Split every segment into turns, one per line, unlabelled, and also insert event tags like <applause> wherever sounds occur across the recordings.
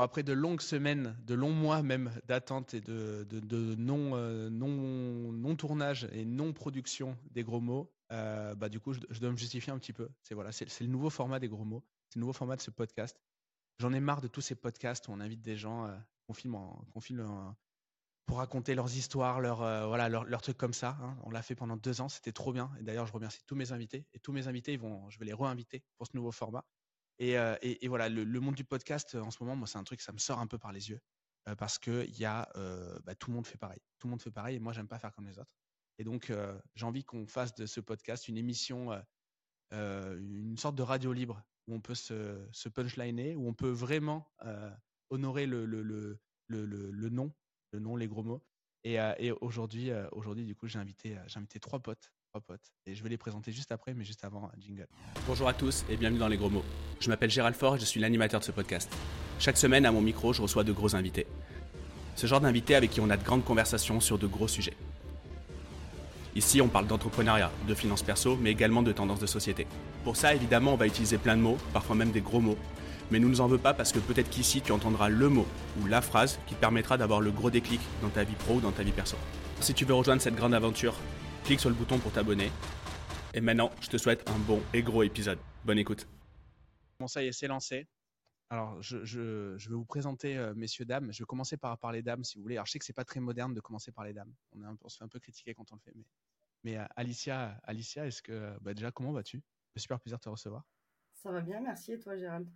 après de longues semaines, de longs mois même d'attente et de, non, non, non tournage et non production des gros mots, bah du coup, je, dois me justifier un petit peu. C'est voilà, c'est le nouveau format des gros mots, c'est le nouveau format de ce podcast. J'en ai marre de tous ces podcasts où on invite des gens qu'on filme, pour raconter leurs histoires, leurs leurs, trucs comme ça. Hein. On l'a fait pendant deux ans, c'était trop bien. Et d'ailleurs, je remercie tous mes invités. Et tous mes invités, je vais les réinviter pour ce nouveau format. Euh, et, voilà, le, monde du podcast en ce moment, moi, c'est un truc, ça me sort un peu par les yeux euh, parce que y a, euh, bah, tout le monde fait pareil. Tout le monde fait pareil et moi, j'aime pas faire comme les autres. Et donc, j'ai envie qu'on fasse de ce podcast une émission, une sorte de radio libre où on peut se, punchliner, où on peut vraiment honorer le, le, nom, le nom, les gros mots. Et, aujourd'hui, du coup, j'ai invité, j'ai invité trois potes Et je vais les présenter juste après, mais juste avant, jingle.
Bonjour à tous et bienvenue dans Les Gros Mots. Je m'appelle Gérald Fort et je suis l'animateur de ce podcast. Chaque semaine, à mon micro, je reçois de gros invités. Ce genre d'invités avec qui on a de grandes conversations sur de gros sujets. Ici, on parle d'entrepreneuriat, de finances perso, mais également de tendances de société. Pour ça, évidemment, on va utiliser plein de mots, parfois même des gros mots. Mais nous ne nous en veux pas parce que peut-être qu'ici, tu entendras le mot ou la phrase qui te permettra d'avoir le gros déclic dans ta vie pro ou dans ta vie perso. Si tu veux rejoindre cette grande aventure, clique sur le bouton pour t'abonner. Et maintenant, je te souhaite un bon et gros épisode. Bonne écoute.
Bon, ça y est, c'est lancé. Alors, je, vais vous présenter, euh, messieurs, dames. Je vais commencer par parler dames, si vous voulez. Alors, je sais que c'est pas très moderne de commencer par les dames. On, est on se fait un peu critiquer quand on le fait. Mais, mais euh, Alicia, Alicia est-ce que, bah, déjà, comment vas-tu? Super plaisir de te recevoir.
Ça va bien, merci. Et toi, Gérald?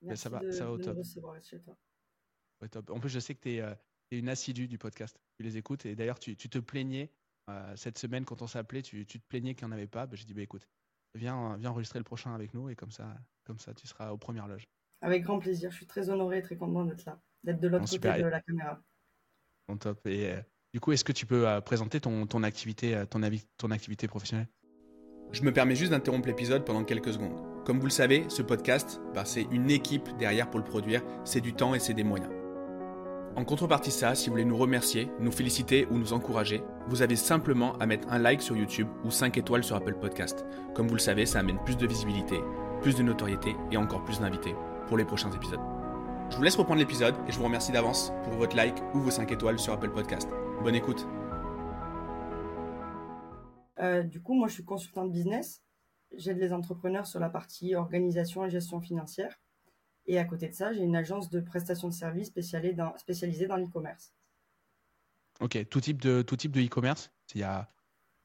Merci ça va, ça va au top. chez toi. En plus, je sais que tu es, euh, une assidue du podcast. Tu les écoutes. Et d'ailleurs, tu, tu te plaignais euh, cette semaine, quand on s'appelait, tu, tu, te plaignais qu'il n'y en avait pas. Bah, j'ai dit, bah, écoute, viens, viens enregistrer le prochain avec nous et comme ça, comme ça, tu seras aux premières loges.
Avec grand plaisir. Je suis très honoré et très content d'être là, d'être de l'autre côté de la caméra.
Bon, top. Et euh, du coup, est-ce que tu peux euh, présenter ton, ton activité, ton, ton activité professionnelle?
Je me permets juste d'interrompre l'épisode pendant quelques secondes. Comme vous le savez, ce podcast, bah, c'est une équipe derrière pour le produire. C'est du temps et c'est des moyens. En contrepartie ça, si vous voulez nous remercier, nous féliciter ou nous encourager, vous avez simplement à mettre un like sur YouTube ou 5 étoiles sur Apple Podcast. Comme vous le savez, ça amène plus de visibilité, plus de notoriété et encore plus d'invités pour les prochains épisodes. Je vous laisse reprendre l'épisode et je vous remercie d'avance pour votre like ou vos 5 étoiles sur Apple Podcast. Bonne écoute.
Euh, du coup, moi je suis consultant de business. J'aide les entrepreneurs sur la partie organisation et gestion financière. Et à côté de ça, j'ai une agence de prestation de services spécialisée dans, spécialisée dans l'e-commerce.
Ok, tout type de tout type de e-commerce. Il y a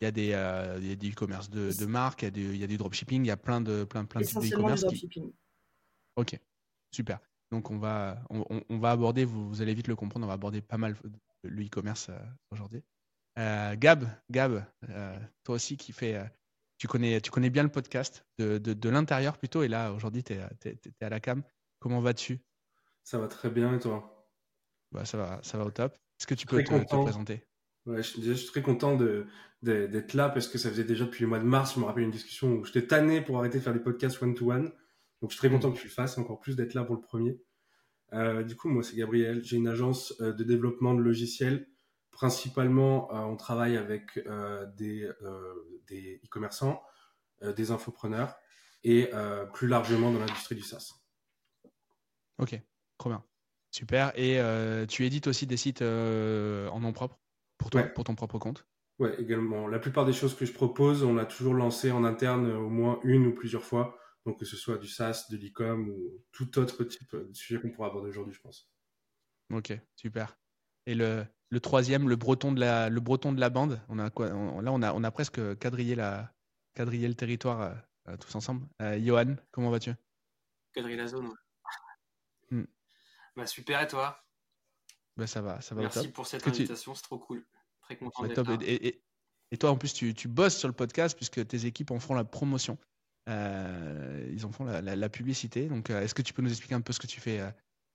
il y a des euh, il y a des e-commerce de, de marques, il y a du il y a du dropshipping, il y a plein de plein plein de types d'e-commerce.
dropshipping.
Ok, super. Donc on va on, on, va aborder, vous, vous, allez vite le comprendre, on va aborder pas mal le e-commerce euh, aujourd'hui. Euh, Gab, Gab, toi aussi qui fait, tu connais tu connais bien le podcast de, de, de l'intérieur plutôt, et là aujourd'hui tu es, es, à la cam. Comment vas-tu?
Ça va très bien et toi?
Bah, ça, va, ça va au top. Est-ce que tu peux te, présenter?
Ouais, je, je, suis très content d'être de, là parce que ça faisait déjà depuis le mois de mars, je me rappelle une discussion où j'étais tanné pour arrêter de faire des podcasts one-to-one. Donc je suis très content que tu le fasses, encore plus d'être là pour le premier. Euh, du coup, moi c'est Gabriel, j'ai une agence euh, de développement de logiciels. Principalement, euh, on travaille avec euh, des des e-commerçants, des infopreneurs et plus largement dans l'industrie du SaaS.
Ok, trop bien. Super. Et euh, tu édites aussi des sites euh, en nom propre pour toi, pour ton propre compte?
Ouais, également. La plupart des choses que je propose, on a toujours lancé en interne au moins une ou plusieurs fois. Donc que ce soit du SaaS, de l'e-com ou tout autre type de sujet qu'on pourra aborder aujourd'hui, je pense.
Ok, super. Et le, le, troisième, le breton de la, le breton de la bande, on a quoi Là, on a, on a presque quadrillé, la, quadrillé le territoire euh, tous ensemble. Johan, comment vas-tu?
Quadrillé la zone. Bah, super, et toi?
Bah, Ça va, ça va.
Merci pour cette invitation, c'est trop cool. Très content d'être
là. Et, et, toi, en plus, tu, tu, bosses sur le podcast puisque tes équipes en font la promotion. Euh, ils en font la, la, publicité. Donc, euh, est-ce que tu peux nous expliquer un peu ce que tu fais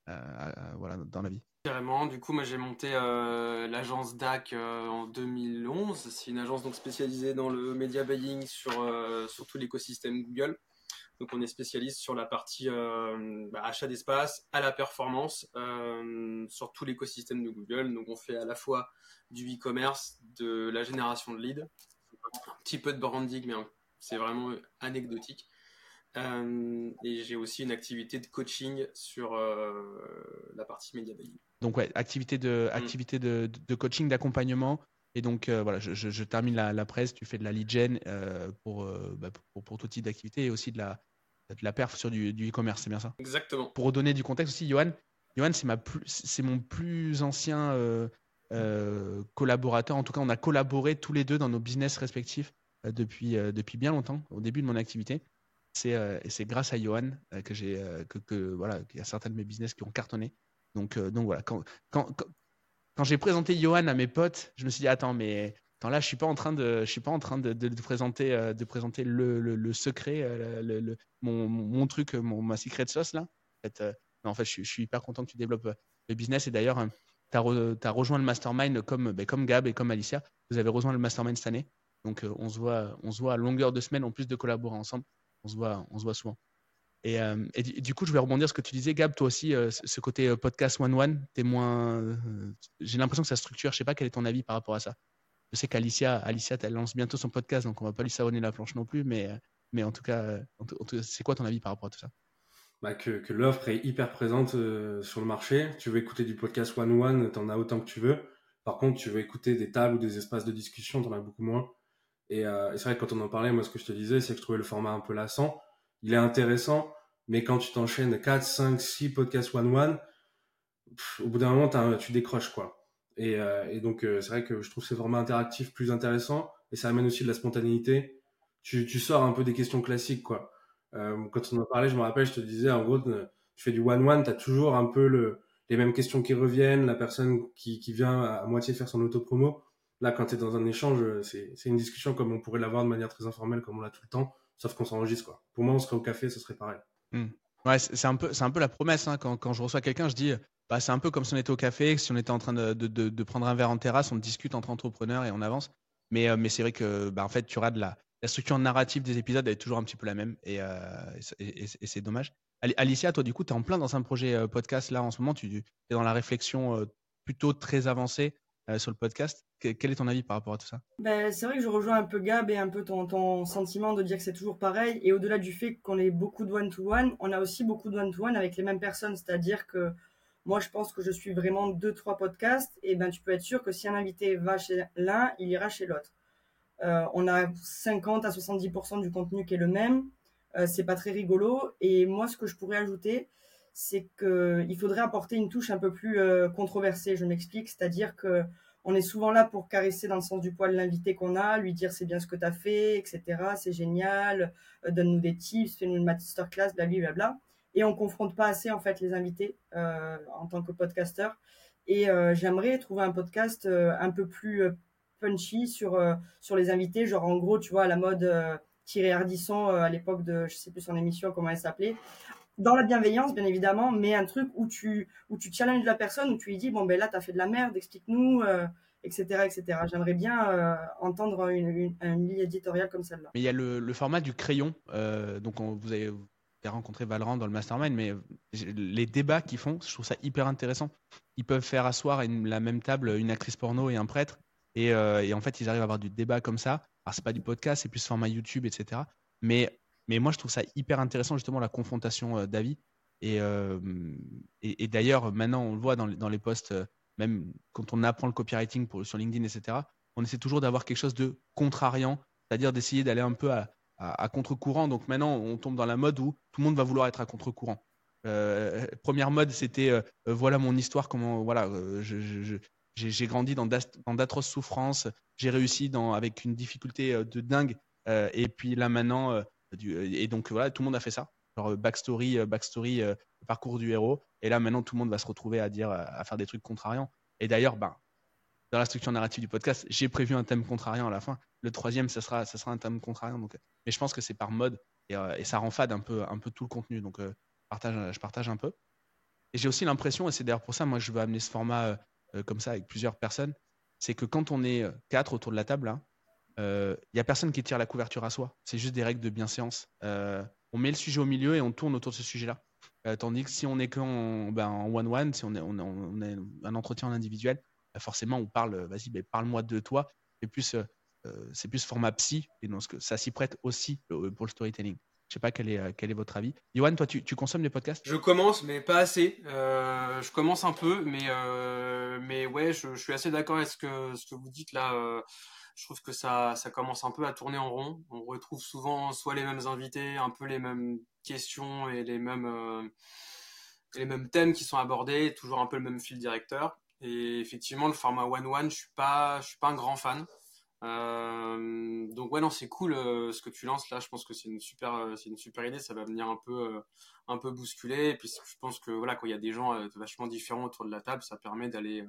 euh, voilà, dans la vie?
Carrément. Du coup, moi, j'ai monté l'agence DAC en 2011. C'est une agence donc spécialisée dans le media buying sur, sur tout l'écosystème Google. Donc on est spécialiste sur la partie euh, bah, achat d'espace, à la performance, euh, sur tout l'écosystème de Google. Donc on fait à la fois du e-commerce, de la génération de leads, un petit peu de branding, mais c'est vraiment anecdotique. et j'ai aussi une activité de coaching sur la partie média buying.
Donc ouais, activité de, mm. activité de, de coaching, d'accompagnement. Et donc voilà, je, je, termine la, la, presse, tu fais de la lead gen pour, bah, pour, pour, tout type d'activité et aussi de la, de la perf sur du e-commerce, c'est bien ça
Exactement.
Pour redonner du contexte aussi, Johan, Johan c'est, ma plus, c'est mon plus ancien euh, collaborateurs. En tout cas, on a collaboré tous les deux dans nos business respectifs euh, depuis, euh, depuis bien longtemps, au début de mon activité. C'est, c'est grâce à Johan que j'ai que, que, voilà qu'il y a certains de mes business qui ont cartonné. Donc, donc voilà, quand, quand, quand, j'ai présenté Johan à mes potes, je me suis dit attends mais là je suis pas en train de je suis pas en train de, présenter de présenter le, secret le, mon, truc mon, ma secret sauce là. Je, suis hyper content que tu développes le business et d'ailleurs tu as, rejoint le mastermind comme, ben, comme Gab et comme Alicia. Vous avez rejoint le mastermind cette année. Donc, euh, on, se voit, on se voit à longueur de semaine, en plus de collaborer ensemble. On se voit, on se voit souvent. Et, euh, du, coup, je vais rebondir sur ce que tu disais, Gab, toi aussi, euh, ce côté podcast one-one, t'es moins. J'ai l'impression que ça structure. Je sais pas quel est ton avis par rapport à ça. Je sais qu'Alicia, Alicia, elle lance bientôt son podcast, donc on va pas lui savonner la planche non plus, mais, mais en tout cas, c'est quoi ton avis par rapport à tout ça?
Bah, que, l'offre est hyper présente euh, sur le marché. Tu veux écouter du podcast one-one, tu en as autant que tu veux. Par contre, tu veux écouter des tables ou des espaces de discussion, tu en as beaucoup moins. Et, euh, et c'est vrai que quand on en parlait, moi, ce que je te disais, c'est que je trouvais le format un peu lassant. Il est intéressant, mais quand tu t'enchaînes 4, 5, 6 podcasts one-one, au bout d'un moment, tu décroches, quoi. Et, euh, et donc, euh, c'est vrai que je trouve ces formats interactifs plus intéressants et ça amène aussi de la spontanéité. Tu, sors un peu des questions classiques, quoi. Euh, quand on en parlait, je me rappelle, je te disais, en gros, tu fais du one-one, tu as toujours un peu le, les mêmes questions qui reviennent, la personne qui, vient à moitié faire son auto-promo. Là, quand tu es dans un échange, c'est une discussion comme on pourrait l'avoir de manière très informelle, comme on l'a tout le temps, sauf qu'on s'enregistre. quoi. Pour moi, on serait au café, ce serait pareil.
Hmm. Ouais, c'est un, peu, un peu la promesse. Hein. Quand, je reçois quelqu'un, je dis, bah, c'est un peu comme si on était au café, si on était en train de, prendre un verre en terrasse, on discute entre entrepreneurs et on avance. Mais, euh, c'est vrai que bah, en fait, tu la, structure narrative des épisodes est toujours un petit peu la même et, euh, c'est dommage. Alicia, toi, du coup, tu es en plein dans un projet euh, podcast là en ce moment. Tu es dans la réflexion plutôt très avancée sur le podcast. quel est ton avis par rapport à tout ça?
Ben, C'est vrai que je rejoins un peu Gab et un peu ton sentiment de dire que c'est toujours pareil. Et au-delà du fait qu'on ait beaucoup de one-to-one, on a aussi beaucoup de one-to-one avec les mêmes personnes. C'est-à-dire que moi, je pense que je suis vraiment deux, trois podcasts. Et ben, tu peux être sûr que si un invité va chez l'un, il ira chez l'autre. Euh, on a 50 à 70% du contenu qui est le même. Euh, c'est pas très rigolo. Et moi, ce que je pourrais ajouter, c'est qu'il faudrait apporter une touche un peu plus euh, controversée. Je m'explique, c'est-à-dire que on est souvent là pour caresser dans le sens du poil l'invité qu'on a, lui dire c'est bien ce que tu as fait, etc. C'est génial, donne-nous des tips, fais-nous une masterclass, blablabla. Et on confronte pas assez en fait les invités en tant que podcasteur. Et j'aimerais trouver un podcast un peu plus punchy sur, euh, sur les invités. Genre, en gros, tu vois, à la mode euh, Thierry Ardisson euh, à l'époque de, je sais plus son émission, comment elle s'appelait. Dans la bienveillance, bien évidemment, mais un truc où tu, où tu challenges la personne, où tu lui dis, bon, ben là, tu as fait de la merde, explique-nous, etc., etc. J'aimerais bien entendre une, une, ligne éditoriale comme celle-là.
Mais il y a le, le format du crayon. donc, vous avez rencontré Valorant dans le mastermind, mais les débats qu'ils font, je trouve ça hyper intéressant. Ils peuvent faire asseoir à la même table une actrice porno et un prêtre, euh, et, en fait, ils arrivent à avoir du débat comme ça. Alors, c'est pas du podcast, c'est plus format YouTube, etc. Mais, mais moi, je trouve ça hyper intéressant, justement, la confrontation euh, d'avis. Euh, et, et, d'ailleurs, maintenant, on le voit dans, dans les posts, même quand on apprend le copywriting pour, sur LinkedIn, etc., on essaie toujours d'avoir quelque chose de contrariant, c'est-à-dire d'essayer d'aller un peu à, à, contre-courant. Donc maintenant, on tombe dans la mode où tout le monde va vouloir être à contre-courant. première mode, c'était voilà mon histoire, comment voilà, je, j'ai grandi dans d'atroces souffrances. J'ai réussi dans, avec une difficulté euh, de dingue. Euh, et puis là maintenant, euh, et donc voilà, tout le monde a fait ça. Genre backstory, backstory, parcours du héros. Et là maintenant, tout le monde va se retrouver à dire, à faire des trucs contrariants. Et d'ailleurs, ben, dans la structure narrative du podcast, j'ai prévu un thème contrariant à la fin. Le troisième, ça sera, ça sera un thème contrariant. Donc, mais je pense que c'est par mode et, et, ça rend fade un peu, un peu tout le contenu. Donc, partage, je partage un peu. Et j'ai aussi l'impression, et c'est d'ailleurs pour ça, moi, je veux amener ce format euh, comme ça avec plusieurs personnes, c'est que quand on est euh, quatre autour de la table, il euh, n'y a personne qui tire la couverture à soi. C'est juste des règles de bienséance. on met le sujet au milieu et on tourne autour de ce sujet-là. tandis que si on est qu'en ben, en one-one, si on est, on, on est, un entretien en individuel, forcément on parle, vas-y, ben, parle-moi de toi. C'est plus, c'est plus format psy, et donc ça s'y prête aussi pour le storytelling. Je sais pas quel est, quel est votre avis. Johan, toi, tu, tu consommes des podcasts?
Je commence, mais pas assez. je commence un peu, mais, mais ouais, je, suis assez d'accord avec ce que, vous dites là je trouve que ça, ça commence un peu à tourner en rond. On retrouve souvent soit les mêmes invités, un peu les mêmes questions et les mêmes, euh, les mêmes thèmes qui sont abordés, toujours un peu le même fil directeur. Et effectivement, le format one-one, je suis pas, je suis pas un grand fan. Euh, donc ouais non c'est cool euh, ce que tu lances là je pense que c'est une super c'est une super idée ça va venir un peu un peu bousculer et puis je pense que voilà quand il y a des gens vachement différents autour de la table ça permet d'aller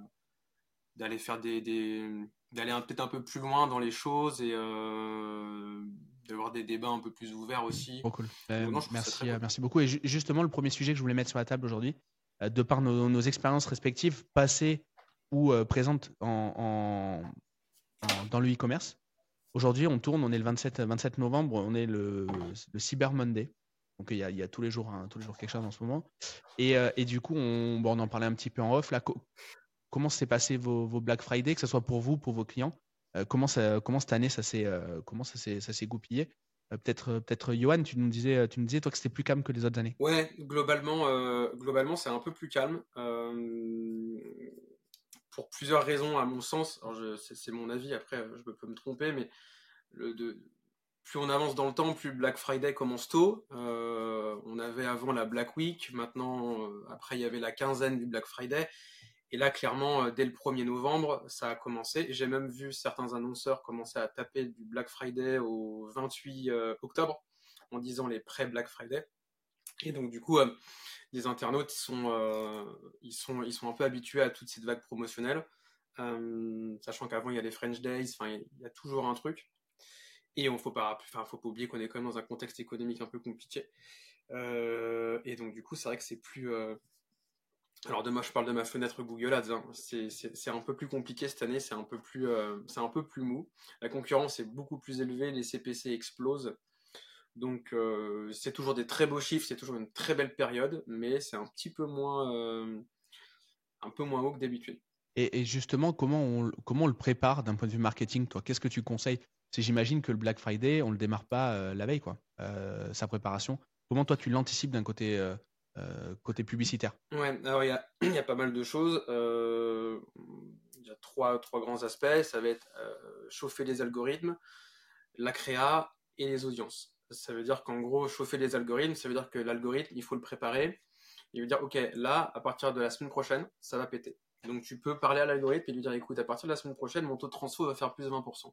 d'aller faire des, d'aller peut-être un peu plus loin dans les choses et euh, d'avoir des débats un peu plus ouverts aussi.
cool. Euh, merci, euh, merci beaucoup. Et justement, le premier sujet que je voulais mettre sur la table aujourd'hui, de par nos, expériences respectives, passées ou présentes en, dans le e-commerce. Aujourd'hui, on tourne, on est le 27, 27 novembre, on est le, Cyber Monday. Donc il y, a, tous les jours, hein, tous les jours quelque chose en ce moment. Et, et du coup, on, bon, on en parlait un petit peu en off. Comment s'est passé vos, Black Friday, que ce soit pour vous, pour vos clients? Euh, comment, cette année ça s'est euh, goupillé? euh, peut-être peut-être Johan, tu nous disais tu disais toi que c'était plus calme que les autres années.
Ouais, globalement globalement c'est un peu plus calme pour plusieurs raisons à mon sens. c'est mon avis après je peux me tromper mais plus on avance dans le temps, plus Black Friday commence tôt. on avait avant la Black Week, maintenant, après il y avait la quinzaine du Black Friday. Et là, clairement, euh, dès le 1er novembre, ça a commencé. J'ai même vu certains annonceurs commencer à taper du Black Friday au 28 euh, octobre en disant les pré-Black Friday. Et donc, du coup, euh, les internautes, ils sont, ils, sont, ils sont un peu habitués à toute cette vague promotionnelle. sachant qu'avant, il y a les French Days, enfin, il y a toujours un truc. Et on faut pas, enfin, faut pas oublier qu'on est quand même dans un contexte économique un peu compliqué. et donc, du coup, c'est vrai que c'est plus, alors de moi, je parle de ma fenêtre Google Ads. Hein. C'est un peu plus compliqué cette année, c'est un peu plus, euh, c'est un peu plus mou. La concurrence est beaucoup plus élevée, les CPC explosent. Donc euh, c'est toujours des très beaux chiffres, c'est toujours une très belle période, mais c'est un petit peu moins, euh, haut que d'habitude.
Et, justement, comment on, le prépare d'un point de vue marketing, toi? Qu'est-ce que tu conseilles? J'imagine que le Black Friday, on le démarre pas la veille, quoi. sa préparation. Comment toi tu l'anticipes d'un côté euh, côté publicitaire
Ouais, alors <clears throat> il y a, pas mal de choses. Euh, il y a trois, trois grands aspects. Ça va être euh, chauffer les algorithmes, la créa et les audiences. Ça veut dire qu'en gros, chauffer les algorithmes, ça veut dire que l'algorithme, il faut le préparer. Il veut dire, OK, là, à partir de la semaine prochaine, ça va péter. Donc tu peux parler à l'algorithme et lui dire, écoute, à partir de la semaine prochaine, mon taux de transfo va faire plus de 20%.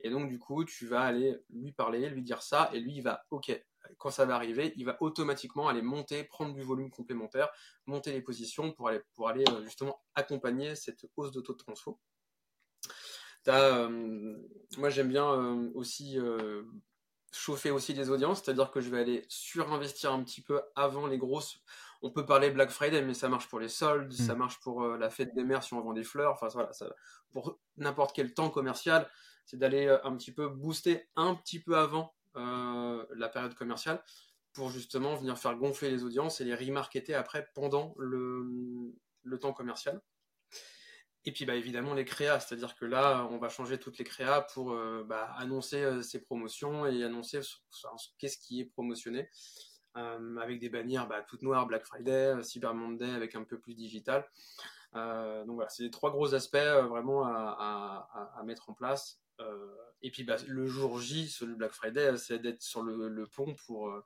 Et donc, du coup, tu vas aller lui parler, lui dire ça, et lui, il va, OK, quand ça va arriver, il va automatiquement aller monter, prendre du volume complémentaire, monter les positions pour aller, pour aller euh, justement accompagner cette hausse de taux de transfo. Euh, moi, j'aime bien euh, aussi chauffer aussi les audiences, c'est-à-dire que je vais aller surinvestir un petit peu avant les grosses. On peut parler Black Friday, mais ça marche pour les soldes, ça mm. marche pour la fête des mères si on vend des fleurs, enfin voilà, ça, pour n'importe quel temps commercial, c'est d'aller un petit peu booster un petit peu avant la période commerciale pour justement venir faire gonfler les audiences et les remarketer après pendant le, temps commercial. Et puis bah, évidemment les créas, c'est-à-dire que là on va changer toutes les créas pour euh, bah, annoncer euh, ces promotions et annoncer qu'est-ce qui est promotionné avec des bannières bah, toutes noires, Black Friday, Cyber Monday avec un peu plus digital. Donc voilà, c'est les trois gros aspects vraiment à, mettre en place. Et puis bah, le jour J, celui Black Friday, c'est d'être sur le, pont pour, euh,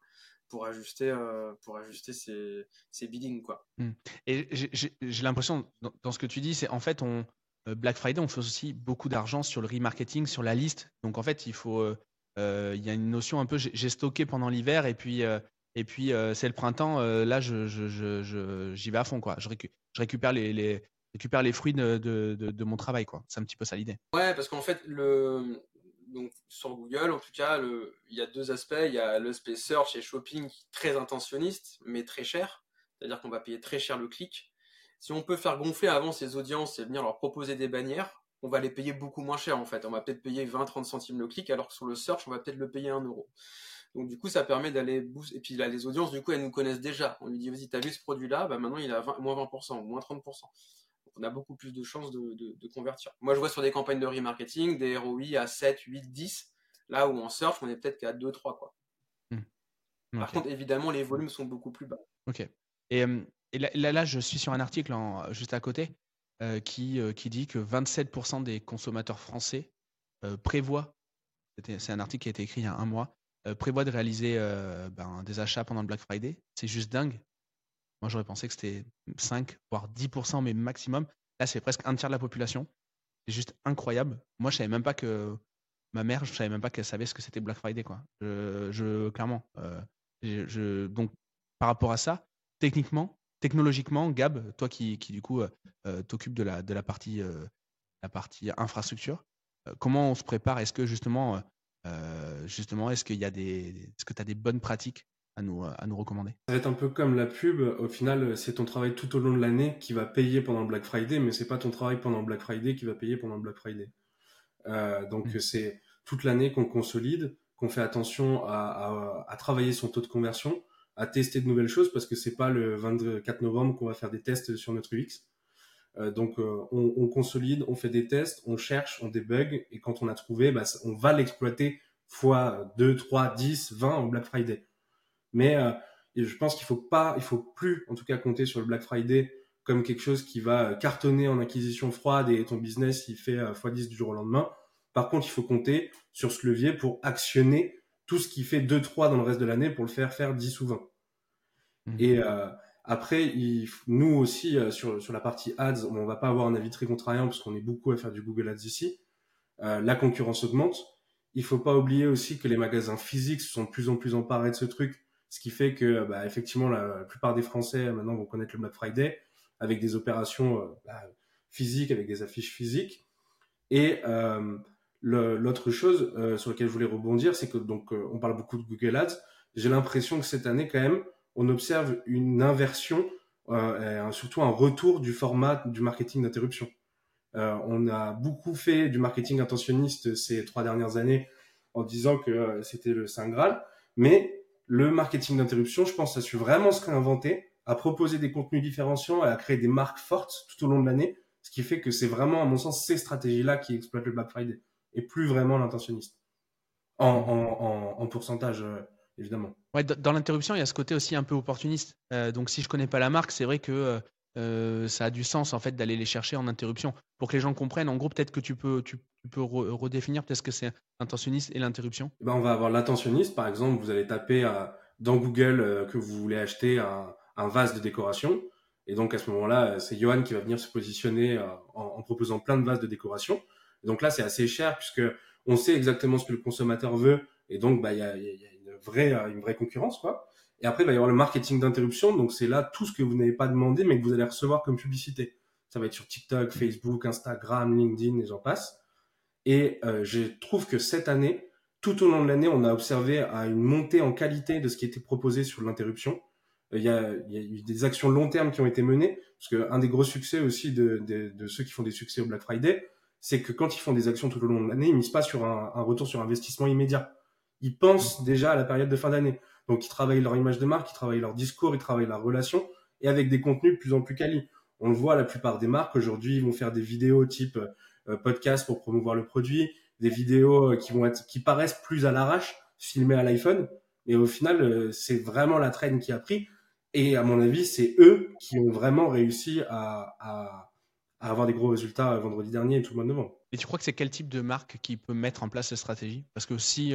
pour ajuster, euh, pour ajuster ses, ses biddings. Quoi.
Hmm. Et j'ai l'impression, dans, ce que tu dis, c'est en fait, on, euh, Black Friday, on fait aussi beaucoup d'argent sur le remarketing, sur la liste. Donc en fait, il faut, il y a une notion un peu, j'ai stocké pendant l'hiver et puis, et puis c'est le printemps, là, j'y je, je, vais à fond. Quoi. Je, je récupère les, fruits de, mon travail. quoi. C'est un petit peu ça l'idée.
Ouais, parce qu'en fait, le, donc sur Google, en tout cas, il y a deux aspects. Il y a l'aspect search et shopping très intentionniste, mais très cher. C'est-à-dire qu'on va payer très cher le clic. Si on peut faire gonfler avant ces audiences et venir leur proposer des bannières, on va les payer beaucoup moins cher en fait. On va peut-être payer 20-30 centimes le clic, alors que sur le search, on va peut-être le payer 1 euro. Donc du coup, ça permet d'aller booster. Et puis là, les audiences, du coup, elles nous connaissent déjà. On lui dit, vas-y, t'as vu ce produit-là, bah maintenant il a moins 20%, moins 30% on a beaucoup plus de chances de, convertir. Moi, je vois sur des campagnes de remarketing des ROI à 7, 8, 10, là où en search, on est peut-être qu'à 2, 3. Quoi. Hmm. Par contre, évidemment, les volumes sont beaucoup plus bas.
Ok. Et, là, là, je suis sur un article en, juste à côté qui, qui dit que 27% des consommateurs français prévoient, c'est un article qui a été écrit il y a un mois, prévoient de réaliser ben, des achats pendant le Black Friday. C'est juste dingue. Moi, j'aurais pensé que c'était 5%, voire 10%, mais maximum. Là, c'est presque un tiers de la population. C'est juste incroyable. Moi, je savais même pas que ma mère, je savais même pas qu'elle savait ce que c'était Black Friday, quoi. Je, clairement. Euh, donc, par rapport à ça, techniquement, technologiquement, Gab, toi qui, du coup euh, euh t'occupes de la, partie, euh, la partie infrastructure, comment on se prépare? Est-ce que justement, justement, est-ce qu'il y a des, est-ce que tu as des bonnes pratiques à nous, à nous recommander?
Ça va être un peu comme la pub. Au final, c'est ton travail tout au long de l'année qui va payer pendant le Black Friday, mais c'est pas ton travail pendant le Black Friday qui va payer pendant le Black Friday. Euh, donc mmh. c'est toute l'année qu'on consolide, qu'on fait attention à, à, travailler son taux de conversion, à tester de nouvelles choses, parce que c'est pas le 24 novembre qu'on va faire des tests sur notre UX. Euh, donc euh, on, on, consolide, on fait des tests, on cherche, on débug, et quand on a trouvé, bah, on va l'exploiter fois 2, 3, 10, 20 au Black Friday. Mais euh, je pense qu'il faut pas, il faut plus, en tout cas, compter sur le Black Friday comme quelque chose qui va euh, cartonner en acquisition froide et ton business il fait euh, x10 du jour au lendemain. Par contre, il faut compter sur ce levier pour actionner tout ce qui fait 2-3 dans le reste de l'année pour le faire faire 10 ou 20. Mmh. Et euh, après, il, nous aussi, sur, sur la partie ads, on va pas avoir un avis très contrariant parce qu'on est beaucoup à faire du Google Ads ici. Euh, la concurrence augmente. Il faut pas oublier aussi que les magasins physiques sont de plus en plus emparés de ce truc ce qui fait que, bah, effectivement, la, plupart des Français maintenant vont connaître le Black Friday avec des opérations euh, bah, physiques, avec des affiches physiques. Et euh, l'autre chose euh, sur laquelle je voulais rebondir, c'est que donc on parle beaucoup de Google Ads. J'ai l'impression que cette année, quand même, on observe une inversion, et surtout un retour du format du marketing d'interruption. on a beaucoup fait du marketing intentionniste ces trois dernières années en disant que c'était le Saint Graal, mais le marketing d'interruption, je pense, a su vraiment se réinventer, à proposer des contenus différenciants et à créer des marques fortes tout au long de l'année, ce qui fait que c'est vraiment, à mon sens, ces stratégies-là qui exploitent le Black Friday et plus vraiment l'intentionniste. En, pourcentage, euh, évidemment.
Ouais, dans l'interruption, il y a ce côté aussi un peu opportuniste. Euh, donc, si je connais pas la marque, c'est vrai que euh, euh, ça a du sens en fait d'aller les chercher en interruption pour que les gens comprennent. En gros, peut-être que tu peux, tu, peux redéfinir peut-être ce que c'est l'intentionniste et l'interruption.
Eh ben, on va avoir l'intentionniste, par exemple, vous allez taper dans Google que vous voulez acheter un, vase de décoration. Et donc à ce moment-là, c'est Johan qui va venir se positionner en, proposant plein de vases de décoration. Donc là, c'est assez cher puisque on sait exactement ce que le consommateur veut. Et donc, bah, il y a, vraie, une vraie concurrence, quoi. Et après, il va y avoir le marketing d'interruption. Donc, c'est là tout ce que vous n'avez pas demandé, mais que vous allez recevoir comme publicité. Ça va être sur TikTok, Facebook, Instagram, LinkedIn, et j'en passe. Et euh, je trouve que cette année, tout au long de l'année, on a observé à une montée en qualité de ce qui était proposé sur l'interruption. Euh, il y, a, il y, a, eu des actions long terme qui ont été menées, parce qu'un des gros succès aussi de, de, de, ceux qui font des succès au Black Friday, c'est que quand ils font des actions tout au long de l'année, ils misent pas sur un, un, retour sur investissement immédiat. Ils pensent déjà à la période de fin d'année. Donc, ils travaillent leur image de marque, ils travaillent leur discours, ils travaillent la relation, et avec des contenus de plus en plus quali. On le voit, la plupart des marques aujourd'hui, ils vont faire des vidéos type euh, podcast pour promouvoir le produit, des vidéos euh, qui vont qui paraissent plus à l'arrache, filmées à l'iPhone, et au final, euh, c'est vraiment la traîne qui a pris. Et à mon avis, c'est eux qui ont vraiment réussi à, à, à, avoir des gros résultats vendredi dernier et tout le mois de novembre.
Et tu crois que c'est quel type de marque qui peut mettre en place cette stratégie? Parce que si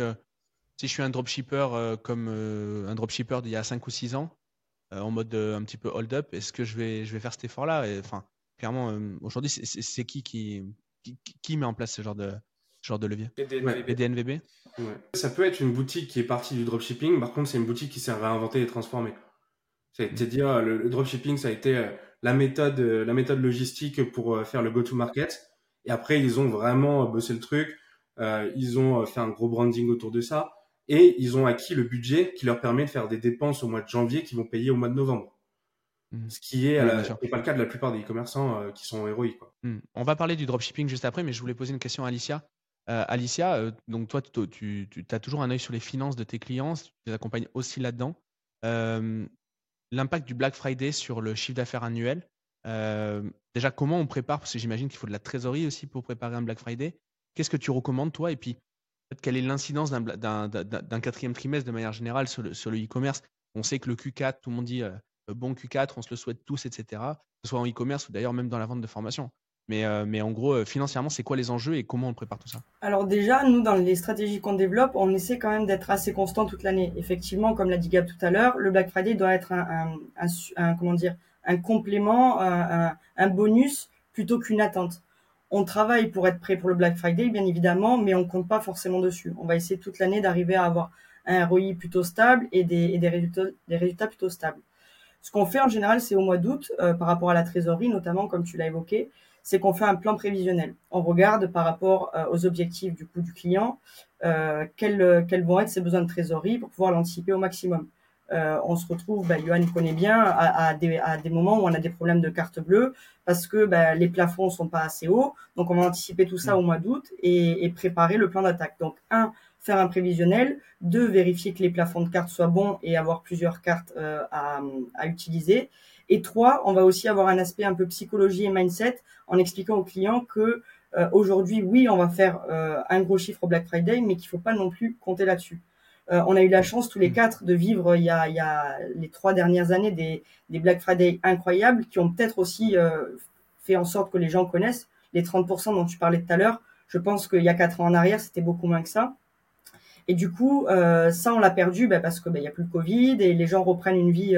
si je suis un dropshipper euh, comme euh, un dropshipper d'il y a 5 ou 6 ans, euh, en mode un petit peu hold up, est-ce que je vais, je vais faire cet effort-là? Enfin, clairement, aujourd'hui, c'est qui qui, qui met en place ce genre de, genre de levier?
BDNVB.
Ça peut être une boutique qui est partie du dropshipping, par contre, c'est une boutique qui s'est réinventée et transformée. C'est-à-dire, le, le, dropshipping, ça a été la méthode, la méthode logistique pour faire le go-to-market. Et après, ils ont vraiment bossé le truc. ils ont fait un gros branding autour de ça et ils ont acquis le budget qui leur permet de faire des dépenses au mois de janvier qui vont payer au mois de novembre. Mmh. Ce qui est, pas le cas de la plupart des e-commerçants euh, qui sont héroïques. Quoi.
Mmh. On va parler du dropshipping juste après, mais je voulais poser une question à Alicia. Euh, Alicia, euh, donc toi, tu, tu as toujours un œil sur les finances de tes clients, tu les accompagnes aussi là-dedans. L'impact du Black Friday sur le chiffre d'affaires annuel, déjà comment on prépare, parce que j'imagine qu'il faut de la trésorerie aussi pour préparer un Black Friday. Qu'est-ce que tu recommandes toi? Et puis, quelle est l'incidence d'un quatrième trimestre de manière générale sur le e-commerce On sait que le Q4, tout le monde dit bon Q4, on se le souhaite tous, etc. Que ce soit en e-commerce ou d'ailleurs même dans la vente de formation. Mais, mais en gros, financièrement, c'est quoi les enjeux et comment on prépare tout ça?
Alors déjà, nous, dans les stratégies qu'on développe, on essaie quand même d'être assez constant toute l'année. Effectivement, comme l'a dit Gab tout à l'heure, le Black Friday doit être un, comment dire, un complément, un bonus plutôt qu'une attente. On travaille pour être prêt pour le Black Friday, bien évidemment, mais on compte pas forcément dessus. On va essayer toute l'année d'arriver à avoir un ROI plutôt stable et des, résultats, plutôt stables. Ce qu'on fait en général, c'est au mois d'août, euh, par rapport à la trésorerie, notamment comme tu l'as évoqué, c'est qu'on fait un plan prévisionnel. On regarde par rapport euh, aux objectifs du coût du client, euh, quels vont être ses besoins de trésorerie pour pouvoir l'anticiper au maximum. Euh, on se retrouve, bah, Johan connaît bien, à, à, des, à, des, moments où on a des problèmes de carte bleue parce que bah, les plafonds sont pas assez hauts. Donc on va anticiper tout ça au mois d'août et, et, préparer le plan d'attaque. Donc un, faire un prévisionnel. Deux, vérifier que les plafonds de cartes soient bons et avoir plusieurs cartes euh, à, à, utiliser. Et trois, on va aussi avoir un aspect un peu psychologie et mindset en expliquant aux clients que euh, aujourd'hui, oui, on va faire euh, un gros chiffre au Black Friday, mais qu'il faut pas non plus compter là-dessus. Euh, on a eu la chance tous les mm. quatre de vivre il y a, il y a les trois dernières années des, des Black Friday incroyables qui ont peut-être aussi euh, fait en sorte que les gens connaissent les 30% dont tu parlais tout à l'heure. Je pense qu'il y a quatre ans en arrière, c'était beaucoup moins que ça. Et du coup, euh, ça, on l'a perdu bah, parce que bah, il y a plus de Covid et les gens reprennent une vie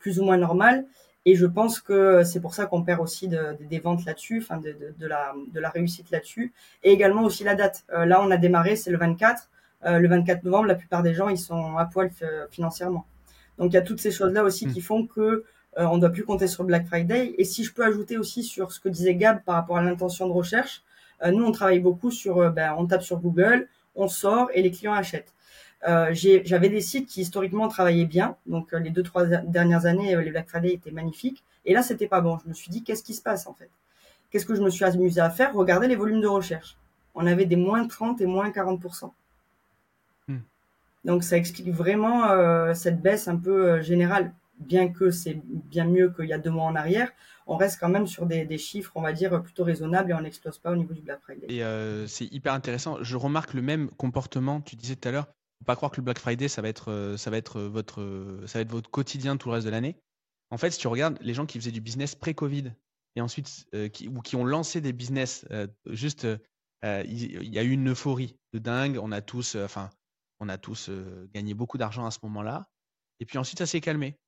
plus ou moins normale. Et je pense que c'est pour ça qu'on perd aussi de, des ventes là-dessus, enfin de, de, la, de la réussite là-dessus. Et également aussi la date. là, on a démarré, c'est le 24. Euh, le 24 novembre, la plupart des gens, ils sont à poil euh, financièrement. Donc il y a toutes ces choses-là aussi qui hmm. font que euh, on ne doit plus compter sur Black Friday. Et si je peux ajouter aussi sur ce que disait Gab par rapport à l'intention de recherche, nous on travaille beaucoup sur, ben, on tape sur Google, on sort et les clients achètent. Euh, J'avais des sites qui historiquement travaillaient bien, donc les deux trois dernières années, les Black Friday étaient magnifiques. Et là, c'était pas bon. Je me suis dit, qu'est-ce qui se passe en fait? Qu'est-ce que je me suis amusé à faire? Regarder les volumes de recherche. On avait des moins 30 et moins 40 donc ça explique vraiment euh, cette baisse un peu euh, générale. Bien que c'est bien mieux qu'il y a deux mois en arrière, on reste quand même sur des, chiffres, on va dire, plutôt raisonnables et on n'explose pas au niveau du Black Friday.
Et euh, c'est hyper intéressant. Je remarque le même comportement. Tu disais tout à l'heure, faut pas croire que le Black Friday, ça va être, ça va être votre, ça va être votre quotidien tout le reste de l'année. En fait, si tu regardes les gens qui faisaient du business pré-Covid et ensuite qui, ou qui ont lancé des business, juste, il y, a eu une euphorie de dingue. On a tous, enfin on a tous gagné beaucoup d'argent à ce moment-là. Et puis ensuite, ça s'est calmé.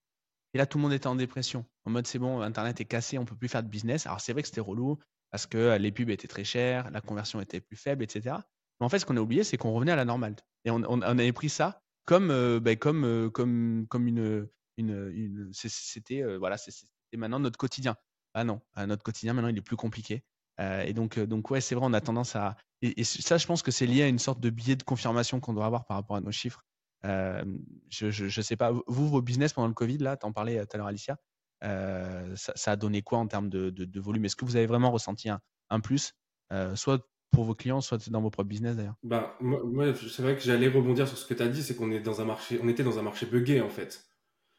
Et là, tout le monde était en dépression. En mode, c'est bon, Internet est cassé, on peut plus faire de business. Alors, c'est vrai que c'était relou parce que les pubs étaient très chères, la conversion était plus faible, etc. Mais en fait, ce qu'on a oublié, c'est qu'on revenait à la normale. Et on, avait pris ça comme, ben, comme, comme, comme une, une, c'était voilà, c'était maintenant notre quotidien. Ah non, notre quotidien maintenant il est plus compliqué. Et donc, donc ouais, c'est vrai, on a tendance à, et, ça, je pense que c'est lié à une sorte de biais de confirmation qu'on doit avoir par rapport à nos chiffres. Euh, je ne sais pas, vous, vos business pendant le Covid, là, tu en parlais tout à l'heure, Alicia, euh, ça, a donné quoi en termes de, de, volume? Est-ce que vous avez vraiment ressenti un, un plus, euh, soit pour vos clients, soit dans vos propres business d'ailleurs?
Bah, moi, c'est vrai que j'allais rebondir sur ce que tu as dit, c'est qu'on est dans un marché, on était dans un marché buggé en fait.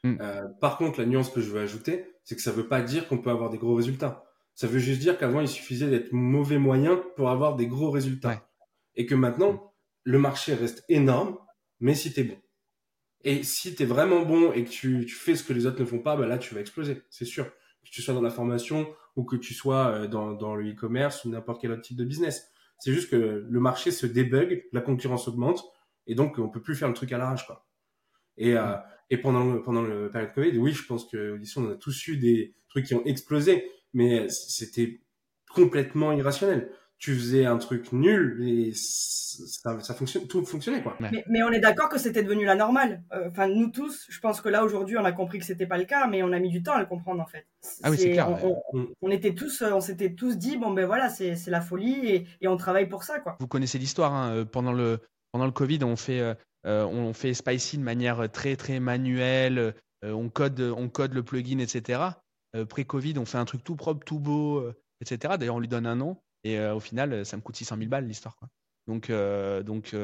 Mmh. par contre, la nuance que je veux ajouter, c'est que ça ne veut pas dire qu'on peut avoir des gros résultats. Ça veut juste dire qu'avant, il suffisait d'être mauvais moyen pour avoir des gros résultats. Et que maintenant, le marché reste énorme, mais si tu es bon. Et si tu es vraiment bon et que tu, tu, fais ce que les autres ne font pas, bah là, tu vas exploser, c'est sûr. Que tu sois dans la formation ou que tu sois euh, dans, dans le e-commerce ou n'importe quel autre type de business. C'est juste que le marché se débug, la concurrence augmente, et donc on peut plus faire le truc à l'arrache, quoi. Et, euh, et pendant le, pendant le période Covid, oui, je pense que ici on a tous eu des trucs qui ont explosé mais c'était complètement irrationnel. Tu faisais un truc nul et ça, ça fonctionne, tout fonctionnait quoi.
Mais, on est d'accord que c'était devenu la normale. Euh, enfin, nous tous, je pense que là aujourd'hui, on a compris que c'était pas le cas, mais on a mis du temps à le comprendre en fait.
Ah oui, c'est clair.
On, était tous, on s'était tous dit bon ben voilà, c'est la folie et, et, on travaille pour ça quoi.
Vous connaissez l'histoire hein, euh, pendant le pendant le Covid, on fait euh, on fait Spicy de manière très très manuelle. on code on code le plugin, etc. Euh, pré-Covid, on fait un truc tout propre, tout beau, euh, etc. D'ailleurs, on lui donne un nom. Et euh, au final, ça me coûte 600 000 balles l'histoire. Donc, donc,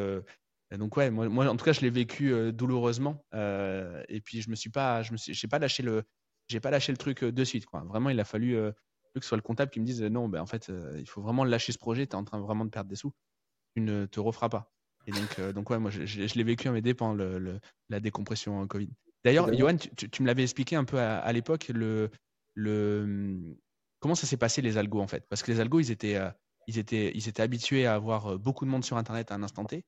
donc ouais, moi, en tout cas, je l'ai vécu douloureusement. et puis, je me suis pas, je me suis, j'ai pas lâché le, j'ai pas lâché le truc de suite. Quoi. Vraiment, il a fallu que ce soit le comptable qui me dise non, ben, en fait, il faut vraiment lâcher ce projet. Tu es en train vraiment de perdre des sous. Tu ne te referas pas. Et donc, donc ouais, moi, je, je, l'ai vécu en MD pendant le, la décompression Covid. D'ailleurs, Johan, tu, tu, me l'avais expliqué un peu à, l'époque, le, comment ça s'est passé les algos en fait? Parce que les algos, ils étaient, ils, étaient, ils étaient habitués à avoir beaucoup de monde sur Internet à un instant T.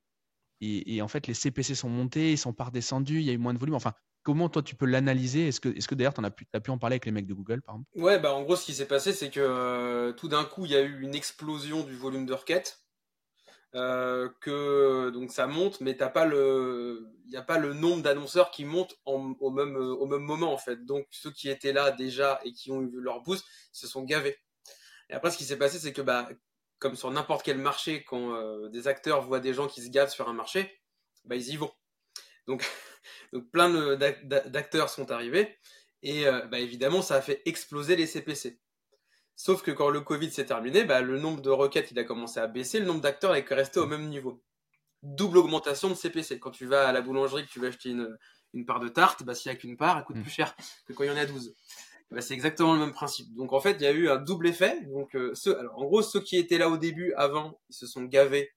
Et, en fait, les CPC sont montés, ils sont pas redescendus, il y a eu moins de volume. Enfin, comment toi tu peux l'analyser? Est-ce que, est que d'ailleurs tu as as pu en parler avec les mecs de Google par exemple?
Ouais, bah en gros, ce qui s'est passé, c'est que euh, tout d'un coup, il y a eu une explosion du volume de requêtes. Euh, que donc ça monte, mais t'as pas le, il a pas le nombre d'annonceurs qui montent au même au même moment en fait. Donc ceux qui étaient là déjà et qui ont eu leur boost se sont gavés. Et après, ce qui s'est passé, c'est que bah comme sur n'importe quel marché, quand euh, des acteurs voient des gens qui se gavent sur un marché, bah, ils y vont. Donc, <laughs> donc plein d'acteurs sont arrivés et euh, bah, évidemment, ça a fait exploser les CPC. Sauf que quand le Covid s'est terminé, bah, le nombre de requêtes il a commencé à baisser, le nombre d'acteurs est resté au même niveau. Double augmentation de CPC. Quand tu vas à la boulangerie, que tu vas acheter une, une part de tarte, bah, s'il n'y a qu'une part, elle coûte mmh. plus cher que quand il y en a 12. Bah, c'est exactement le même principe. Donc en fait, il y a eu un double effet. Donc euh, ceux, alors en gros, ceux qui étaient là au début, avant, ils se sont gavés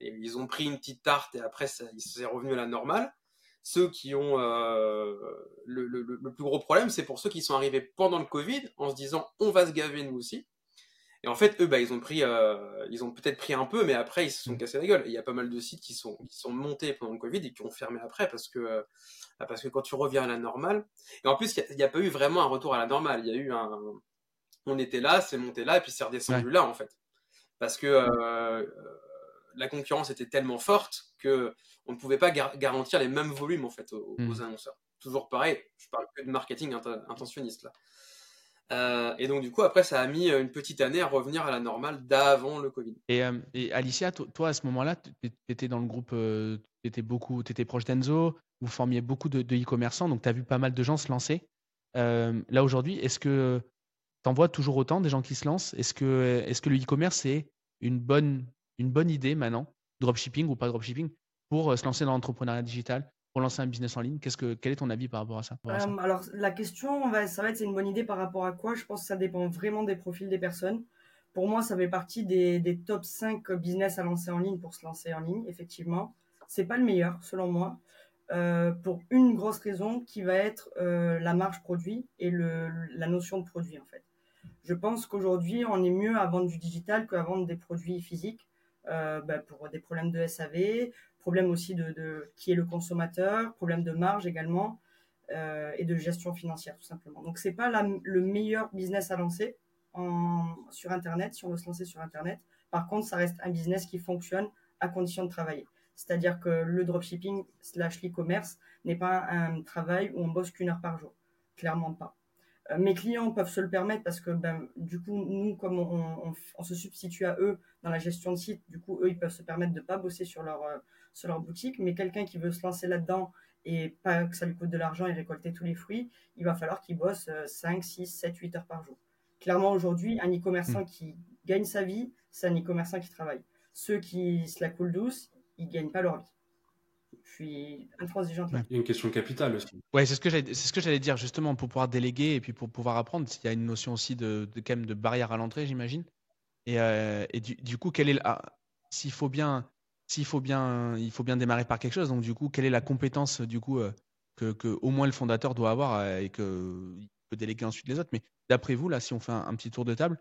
et ils ont pris une petite tarte et après, ça, ils sont revenus à la normale. Ceux qui ont euh, le, le, le, plus gros problème, c'est pour ceux qui sont arrivés pendant le Covid en se disant on va se gaver nous aussi. Et en fait, eux, bah, ils ont pris, euh, ils ont peut-être pris un peu, mais après, ils se sont mmh. cassés la gueule. il y a pas mal de sites qui sont, qui sont montés pendant le Covid et qui ont fermé après parce que, euh, parce que quand tu reviens à la normale, et en plus, il n'y a, pas eu vraiment un retour à la normale. Il y a eu un, on était là, c'est monté là, et puis c'est redescendu là, en fait. Parce que la concurrence était tellement forte que on ne pouvait pas garantir les mêmes volumes, en fait, aux, mmh. annonceurs. Toujours pareil, je parle que de marketing intentionniste là. Euh, et donc, du coup, après, ça a mis euh, une petite année à revenir à la normale d'avant le Covid.
Et, euh, Alicia, toi, à ce moment-là, tu étais dans le groupe, tu étais, proche d'Enzo, vous formiez beaucoup de e-commerçants, donc tu as vu pas mal de gens se lancer. là, aujourd'hui, est-ce que tu en vois toujours autant des gens qui se lancent? Est-ce que, est que le e-commerce est une bonne, une bonne idée maintenant, dropshipping ou pas dropshipping, pour se lancer dans l'entrepreneuriat digital pour lancer un business en ligne. Qu'est-ce que, quel est ton avis par rapport à ça,
euh, Alors, la question, ça va être c'est une bonne idée par rapport à quoi? Je pense que ça dépend vraiment des profils des personnes. Pour moi, ça fait partie des, top 5 business à lancer en ligne pour se lancer en ligne, effectivement. C'est pas le meilleur, selon moi, euh, pour une grosse raison qui va être euh, la marge produit et le, la notion de produit, en fait. Je pense qu'aujourd'hui, on est mieux à vendre du digital qu'à vendre des produits physiques. Bah, pour des problèmes de SAV, problème aussi de, qui est le consommateur, problème de marge également, euh, et de gestion financière tout simplement. Donc c'est pas le meilleur business à lancer sur Internet, si on veut se lancer sur Internet. Par contre, ça reste un business qui fonctionne à condition de travailler. C'est-à-dire que le dropshipping slash l'e-commerce n'est pas un travail où on bosse qu'une heure par jour. Clairement pas. Euh, mes clients peuvent se le permettre parce que ben, du coup, nous, comme on, on, se substitue à eux dans la gestion de site, du coup, eux, ils peuvent se permettre de ne pas bosser sur leur, euh, sur leur boutique. Mais quelqu'un qui veut se lancer là-dedans et pas que ça lui coûte de l'argent et récolter tous les fruits, il va falloir qu'il bosse 5, 6, 7, 8 heures par jour. Clairement, aujourd'hui, un e-commerçant mmh. qui gagne sa vie, c'est un e-commerçant qui travaille. Ceux qui se la coulent douce, ils ne gagnent pas leur vie je suis intransigeante.
Il y a une question de capital aussi.
Ouais, c'est ce que j'allais, c'est ce que j'allais dire justement pour pouvoir déléguer et puis pour pouvoir apprendre. Il y a une notion aussi de, de quand même de barrière à l'entrée, j'imagine. Et, euh, et du, du, coup, quelle est ah, s'il faut bien, s'il faut bien, il faut bien démarrer par quelque chose. Donc du coup, quelle est la compétence du coup euh, que, que, au moins le fondateur doit avoir euh, et que il peut déléguer ensuite les autres. Mais d'après vous, là, si on fait un, petit tour de table,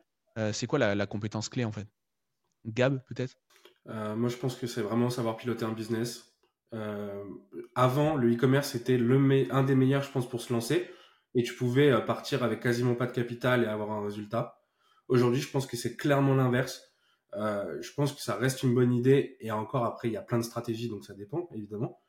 c'est quoi la, la, compétence clé en fait? Gab, peut-être?
Moi, je pense que c'est vraiment savoir piloter un business euh, avant, le e-commerce était le un des meilleurs, je pense, pour se lancer. Et tu pouvais euh, partir avec quasiment pas de capital et avoir un résultat. Aujourd'hui, je pense que c'est clairement l'inverse. Euh, je pense que ça reste une bonne idée. Et encore, après, il y a plein de stratégies, donc ça dépend, évidemment.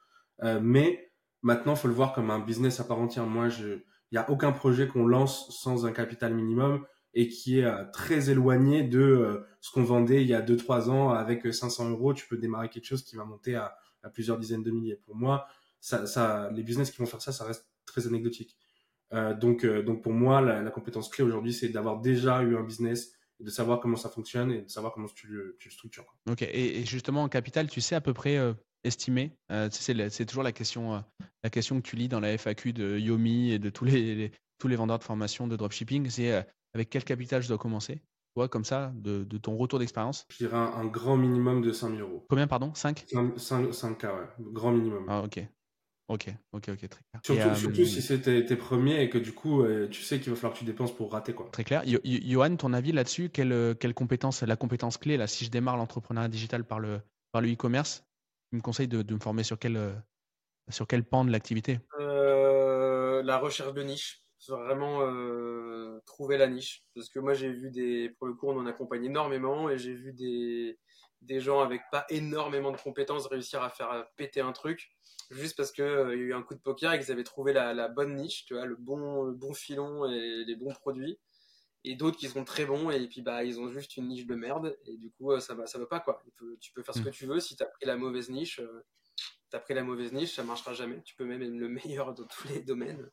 Euh, mais maintenant, faut le voir comme un business à part entière. Moi, il n'y a aucun projet qu'on lance sans un capital minimum et qui est euh, très éloigné de ce qu'on vendait il y a 2-3 ans avec 500 euros. Tu peux démarrer quelque chose qui va monter à à plusieurs dizaines de milliers. Pour moi, ça, ça, les business qui vont faire ça, ça reste très anecdotique. Euh, donc, euh, donc pour moi, la, compétence clé aujourd'hui, c'est d'avoir déjà eu un business, de savoir comment ça fonctionne et de savoir comment tu le, tu le structures.
Ok, et, justement en capital, tu sais à peu près euh, estimer C'est toujours la question, la question que tu lis dans la FAQ de Yomi et de tous les, tous les vendeurs de formation de dropshipping. C'est avec quel capital je dois commencer? Toi, comme ça, de, ton retour d'expérience
Je dirais un, grand minimum de 5000 euros.
Combien, pardon? 5
5, k ouais. Grand minimum.
Ah, ok. Ok, ok, ok, très
clair. Surtout, si c'est tes, premiers et que du coup, tu sais qu'il va falloir que tu dépenses pour rater. Quoi.
Très clair. Johan, ton avis là-dessus, quelle, quelle compétence, la compétence clé, là, si je démarre l'entrepreneuriat digital par le par le e-commerce, tu me conseilles de, de, me former sur quel, sur quel pan de l'activité?
Euh, La recherche de niche vraiment euh, trouver la niche. Parce que moi, j'ai vu des, pour le coup, on en accompagne énormément et j'ai vu des, des gens avec pas énormément de compétences réussir à faire péter un truc juste parce qu'il euh, y a eu un coup de poker et qu'ils avaient trouvé la, la, bonne niche, tu vois, le bon, le bon filon et les bons produits. Et d'autres qui sont très bons et puis bah ils ont juste une niche de merde et du coup euh, ça va ça va pas quoi. tu peux faire ce mm. que tu veux si tu as pris la mauvaise niche, t'as pris la mauvaise niche, ça marchera jamais. Tu peux même être le meilleur dans tous les domaines.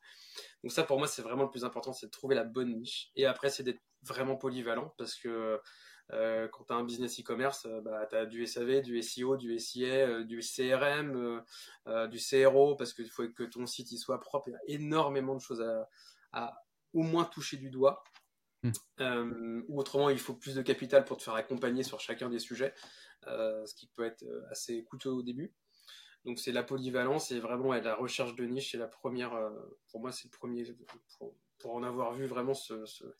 Donc ça, pour moi, c'est vraiment le plus important, c'est de trouver la bonne niche. Et après, c'est d'être vraiment polyvalent parce que euh, quand tu as un business e-commerce, euh, bah, tu as du SAV, du SEO, du SIA, euh, du CRM, du CRO, parce qu'il faut que ton site il soit propre. Il y a énormément de choses à, à au moins toucher du doigt. Hmm. ou autrement, il faut plus de capital pour te faire accompagner sur chacun des sujets, ce qui peut être assez coûteux au début. Donc c'est la polyvalence et vraiment la recherche de niche, c'est la première, euh, pour moi c'est le premier, pour, en avoir vu vraiment se,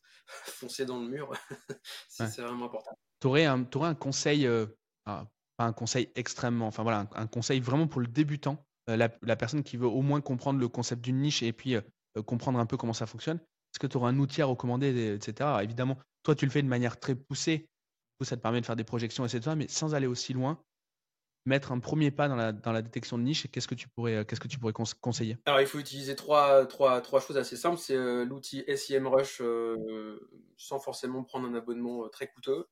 <laughs> foncer dans le mur, <laughs> c'est vraiment important.
Tu aurais, un, aurais un conseil, euh, pas un conseil extrêmement, enfin voilà, un, conseil vraiment pour le débutant, euh, la, personne qui veut au moins comprendre le concept d'une niche et puis comprendre un peu comment ça fonctionne. Est-ce que tu auras un outil à recommander, etc. évidemment, toi tu le fais de manière très poussée, ça te permet de faire des projections, etc. Mais sans aller aussi loin, mettre un premier pas dans la, dans la détection de niche, qu'est-ce que tu pourrais, euh, qu'est-ce que tu pourrais conseiller?
Alors, il faut utiliser trois, trois, trois choses assez simples. C'est euh, l'outil SIMrush euh, sans forcément prendre un abonnement très coûteux.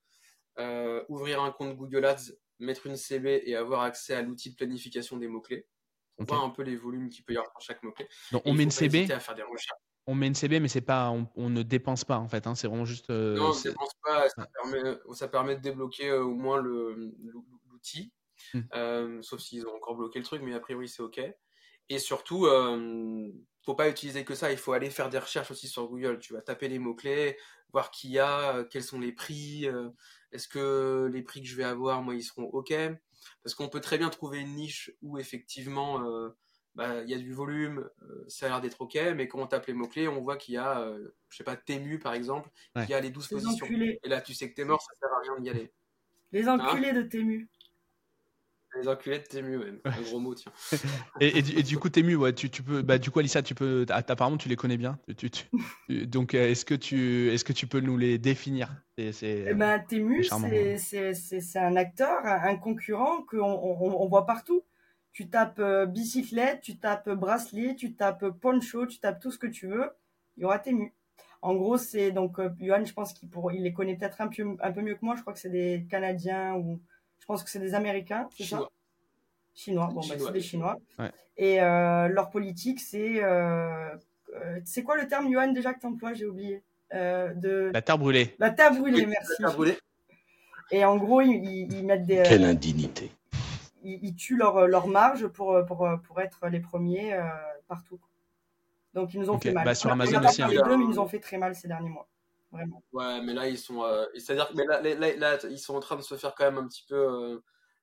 ouvrir un compte Google Ads, mettre une CB et avoir accès à l'outil de planification des mots-clés. On voit un peu les volumes qu'il peut y avoir pour chaque mot-clé.
Donc, on met une CB on met une CB, mais c'est pas, on, ne dépense pas en fait. Hein, c'est vraiment juste.
non, on ne dépense pas. Ça, permet, ça permet de débloquer au moins l'outil. Mmh. Euh, sauf s'ils ont encore bloqué le truc, mais a priori c'est ok. Et surtout, euh, faut pas utiliser que ça, il faut aller faire des recherches aussi sur Google. Tu vas taper les mots-clés, voir qui y a, euh, quels sont les prix, euh, est-ce que les prix que je vais avoir, moi, ils seront OK? Parce qu'on peut très bien trouver une niche où effectivement, bah, il y a du volume, ça a l'air d'être OK, mais quand on tape les mots-clés, on voit qu'il y a, je sais pas, Tému par exemple, qui a les 12 positions. Et là, tu sais que t'es mort, ça sert à rien d'y aller.
Les enculés hein de Tému.
Les enculés de Tému, même. Un gros mot, tiens. <laughs>
et, du, coup, Tému, ouais, tu, tu, peux, bah, du coup, Alissa, tu peux, apparemment, tu les connais bien. Tu, <laughs> donc, euh, est-ce que, tu, est-ce que tu peux nous les définir?
C'est, eh ben, Tému, c'est, un acteur, un concurrent qu'on on, voit partout. Tu tapes euh, bicyclette, tu tapes bracelet, tu tapes poncho, tu tapes tout ce que tu veux. Il y aura Tému. En gros, c'est donc, euh, Johan, je pense qu'il il les connaît peut-être un peu, un peu mieux que moi. Je crois que c'est des Canadiens ou je pense que c'est des Américains, c'est ça? Chinois. Bon, bah, c'est des Chinois. Et euh, leur politique, c'est. Euh, euh, c'est quoi le terme, Johan, déjà que tu emploies J'ai oublié. de...
La terre brûlée.
La terre brûlée, merci. La terre brûlée. Et en gros, ils, mettent des.
Quelle indignité.
Ils, tuent leur, leur, marge pour, pour, pour être les premiers partout. Donc, ils nous ont fait mal.
Bah, sur Amazon aussi.
Hein. Les deux, mais ils nous ont fait très mal ces derniers mois.
Ouais, mais là, ils sont. Euh, c'est-à-dire que là, ils sont en train de se faire quand même un petit peu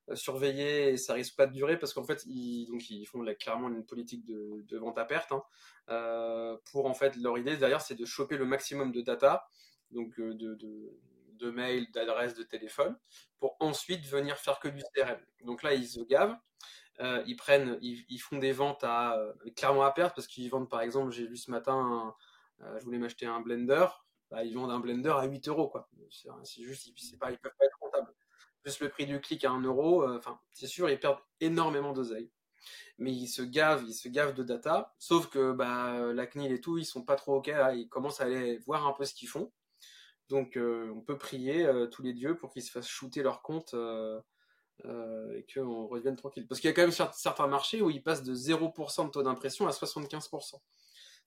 euh, surveiller et ça risque pas de durer parce qu'en fait, ils, font clairement une politique de, vente à perte. Hein, euh, pour en fait, leur idée derrière, c'est de choper le maximum de data, donc de, de, de mails, d'adresses, de téléphone, pour ensuite venir faire que du CRM. Donc là, ils se gavent. ils prennent, ils, font des ventes à clairement à perte parce qu'ils vendent par exemple, j'ai vu ce matin, je voulais m'acheter un blender, bah, ils vendent un blender à 8 euros. Quoi. C'est, juste, ils, pas, ils peuvent pas être rentables. Plus le prix du clic à 1 euro, euh, enfin, c'est sûr, ils perdent énormément d'oseille. Mais ils se gavent, ils se gavent de data. Sauf que bah, la CNIL et tout, ils sont pas trop OK. Ils commencent à aller voir un peu ce qu'ils font. Donc, euh, on peut prier euh, tous les dieux pour qu'ils se fassent shooter leur compte et qu'on revienne tranquille. Parce qu'il y a quand même certains marchés où ils passent de 0% de taux d'impression à 75%.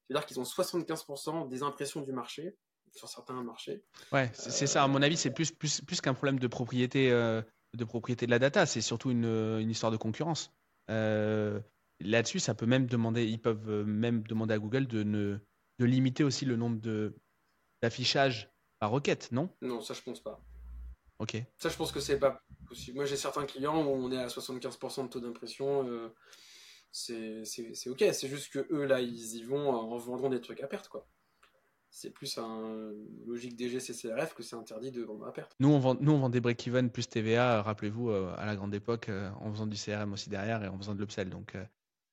C'est-à-dire qu'ils ont 75% des impressions du marché sur certains marchés.
Ouais, c'est ça. À mon avis, c'est plus, plus, plus qu'un problème de propriété, euh, de propriété de la data. C'est surtout une, une, histoire de concurrence. Euh, là-dessus, ça peut même demander, ils peuvent même demander à Google de, ne, de limiter aussi le nombre de d'affichage par requête, non?
Non, ça je pense pas.
Ok.
Ça je pense que c'est pas possible. Moi j'ai certains clients où on est à 75% de taux d'impression. euh, c'est ok, c'est juste que eux là ils y vont en vendant des trucs à perte quoi. C'est plus un logique DGCCRF que c'est interdit de vendre à perte.
Nous, on vend, nous, on vend des break-even plus TVA, rappelez-vous, euh, à la grande époque, euh, en faisant du CRM aussi derrière et en faisant de l'upsell. Donc, euh,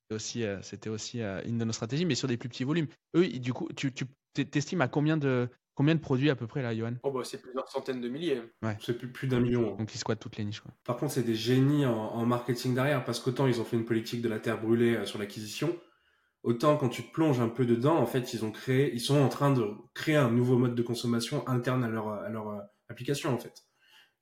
c'était aussi, euh, c'était aussi euh, une de nos stratégies, mais sur des plus petits volumes. Eux, du coup, tu, tu t'estimes à combien de, combien de produits à peu près là, Johan?
Oh bah c'est plusieurs centaines de milliers.
C'est plus, plus d'un million. hein.
Donc, ils squattent toutes les niches. Quoi.
Par contre, c'est des génies en, en marketing derrière, parce qu'autant ils ont fait une politique de la terre brûlée euh, sur l'acquisition, autant quand tu te plonges un peu dedans, en fait, ils ont créé, ils sont en train de créer un nouveau mode de consommation interne à leur, à leur euh, application, en fait.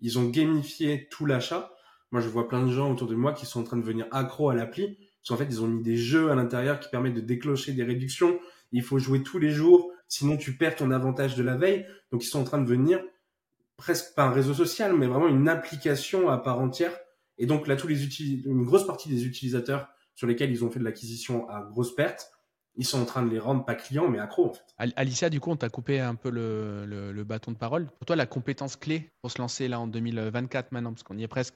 Ils ont gamifié tout l'achat. Moi, je vois plein de gens autour de moi qui sont en train de devenir accros à l'appli, parce qu'en fait, ils ont mis des jeux à l'intérieur qui permettent de déclencher des réductions. Il faut jouer tous les jours, sinon tu perds ton avantage de la veille. Donc, ils sont en train de devenir presque pas un réseau social, mais vraiment une application à part entière. Et donc là, tous les une grosse partie des utilisateurs sur lesquels ils ont fait de l'acquisition à grosse perte, ils sont en train de les rendre pas clients, mais accros en fait.
Al- Alicia, du coup, on t'a coupé un peu le, le- le bâton de parole. Pour toi, la compétence clé pour se lancer là en 2024 maintenant, parce qu'on y est presque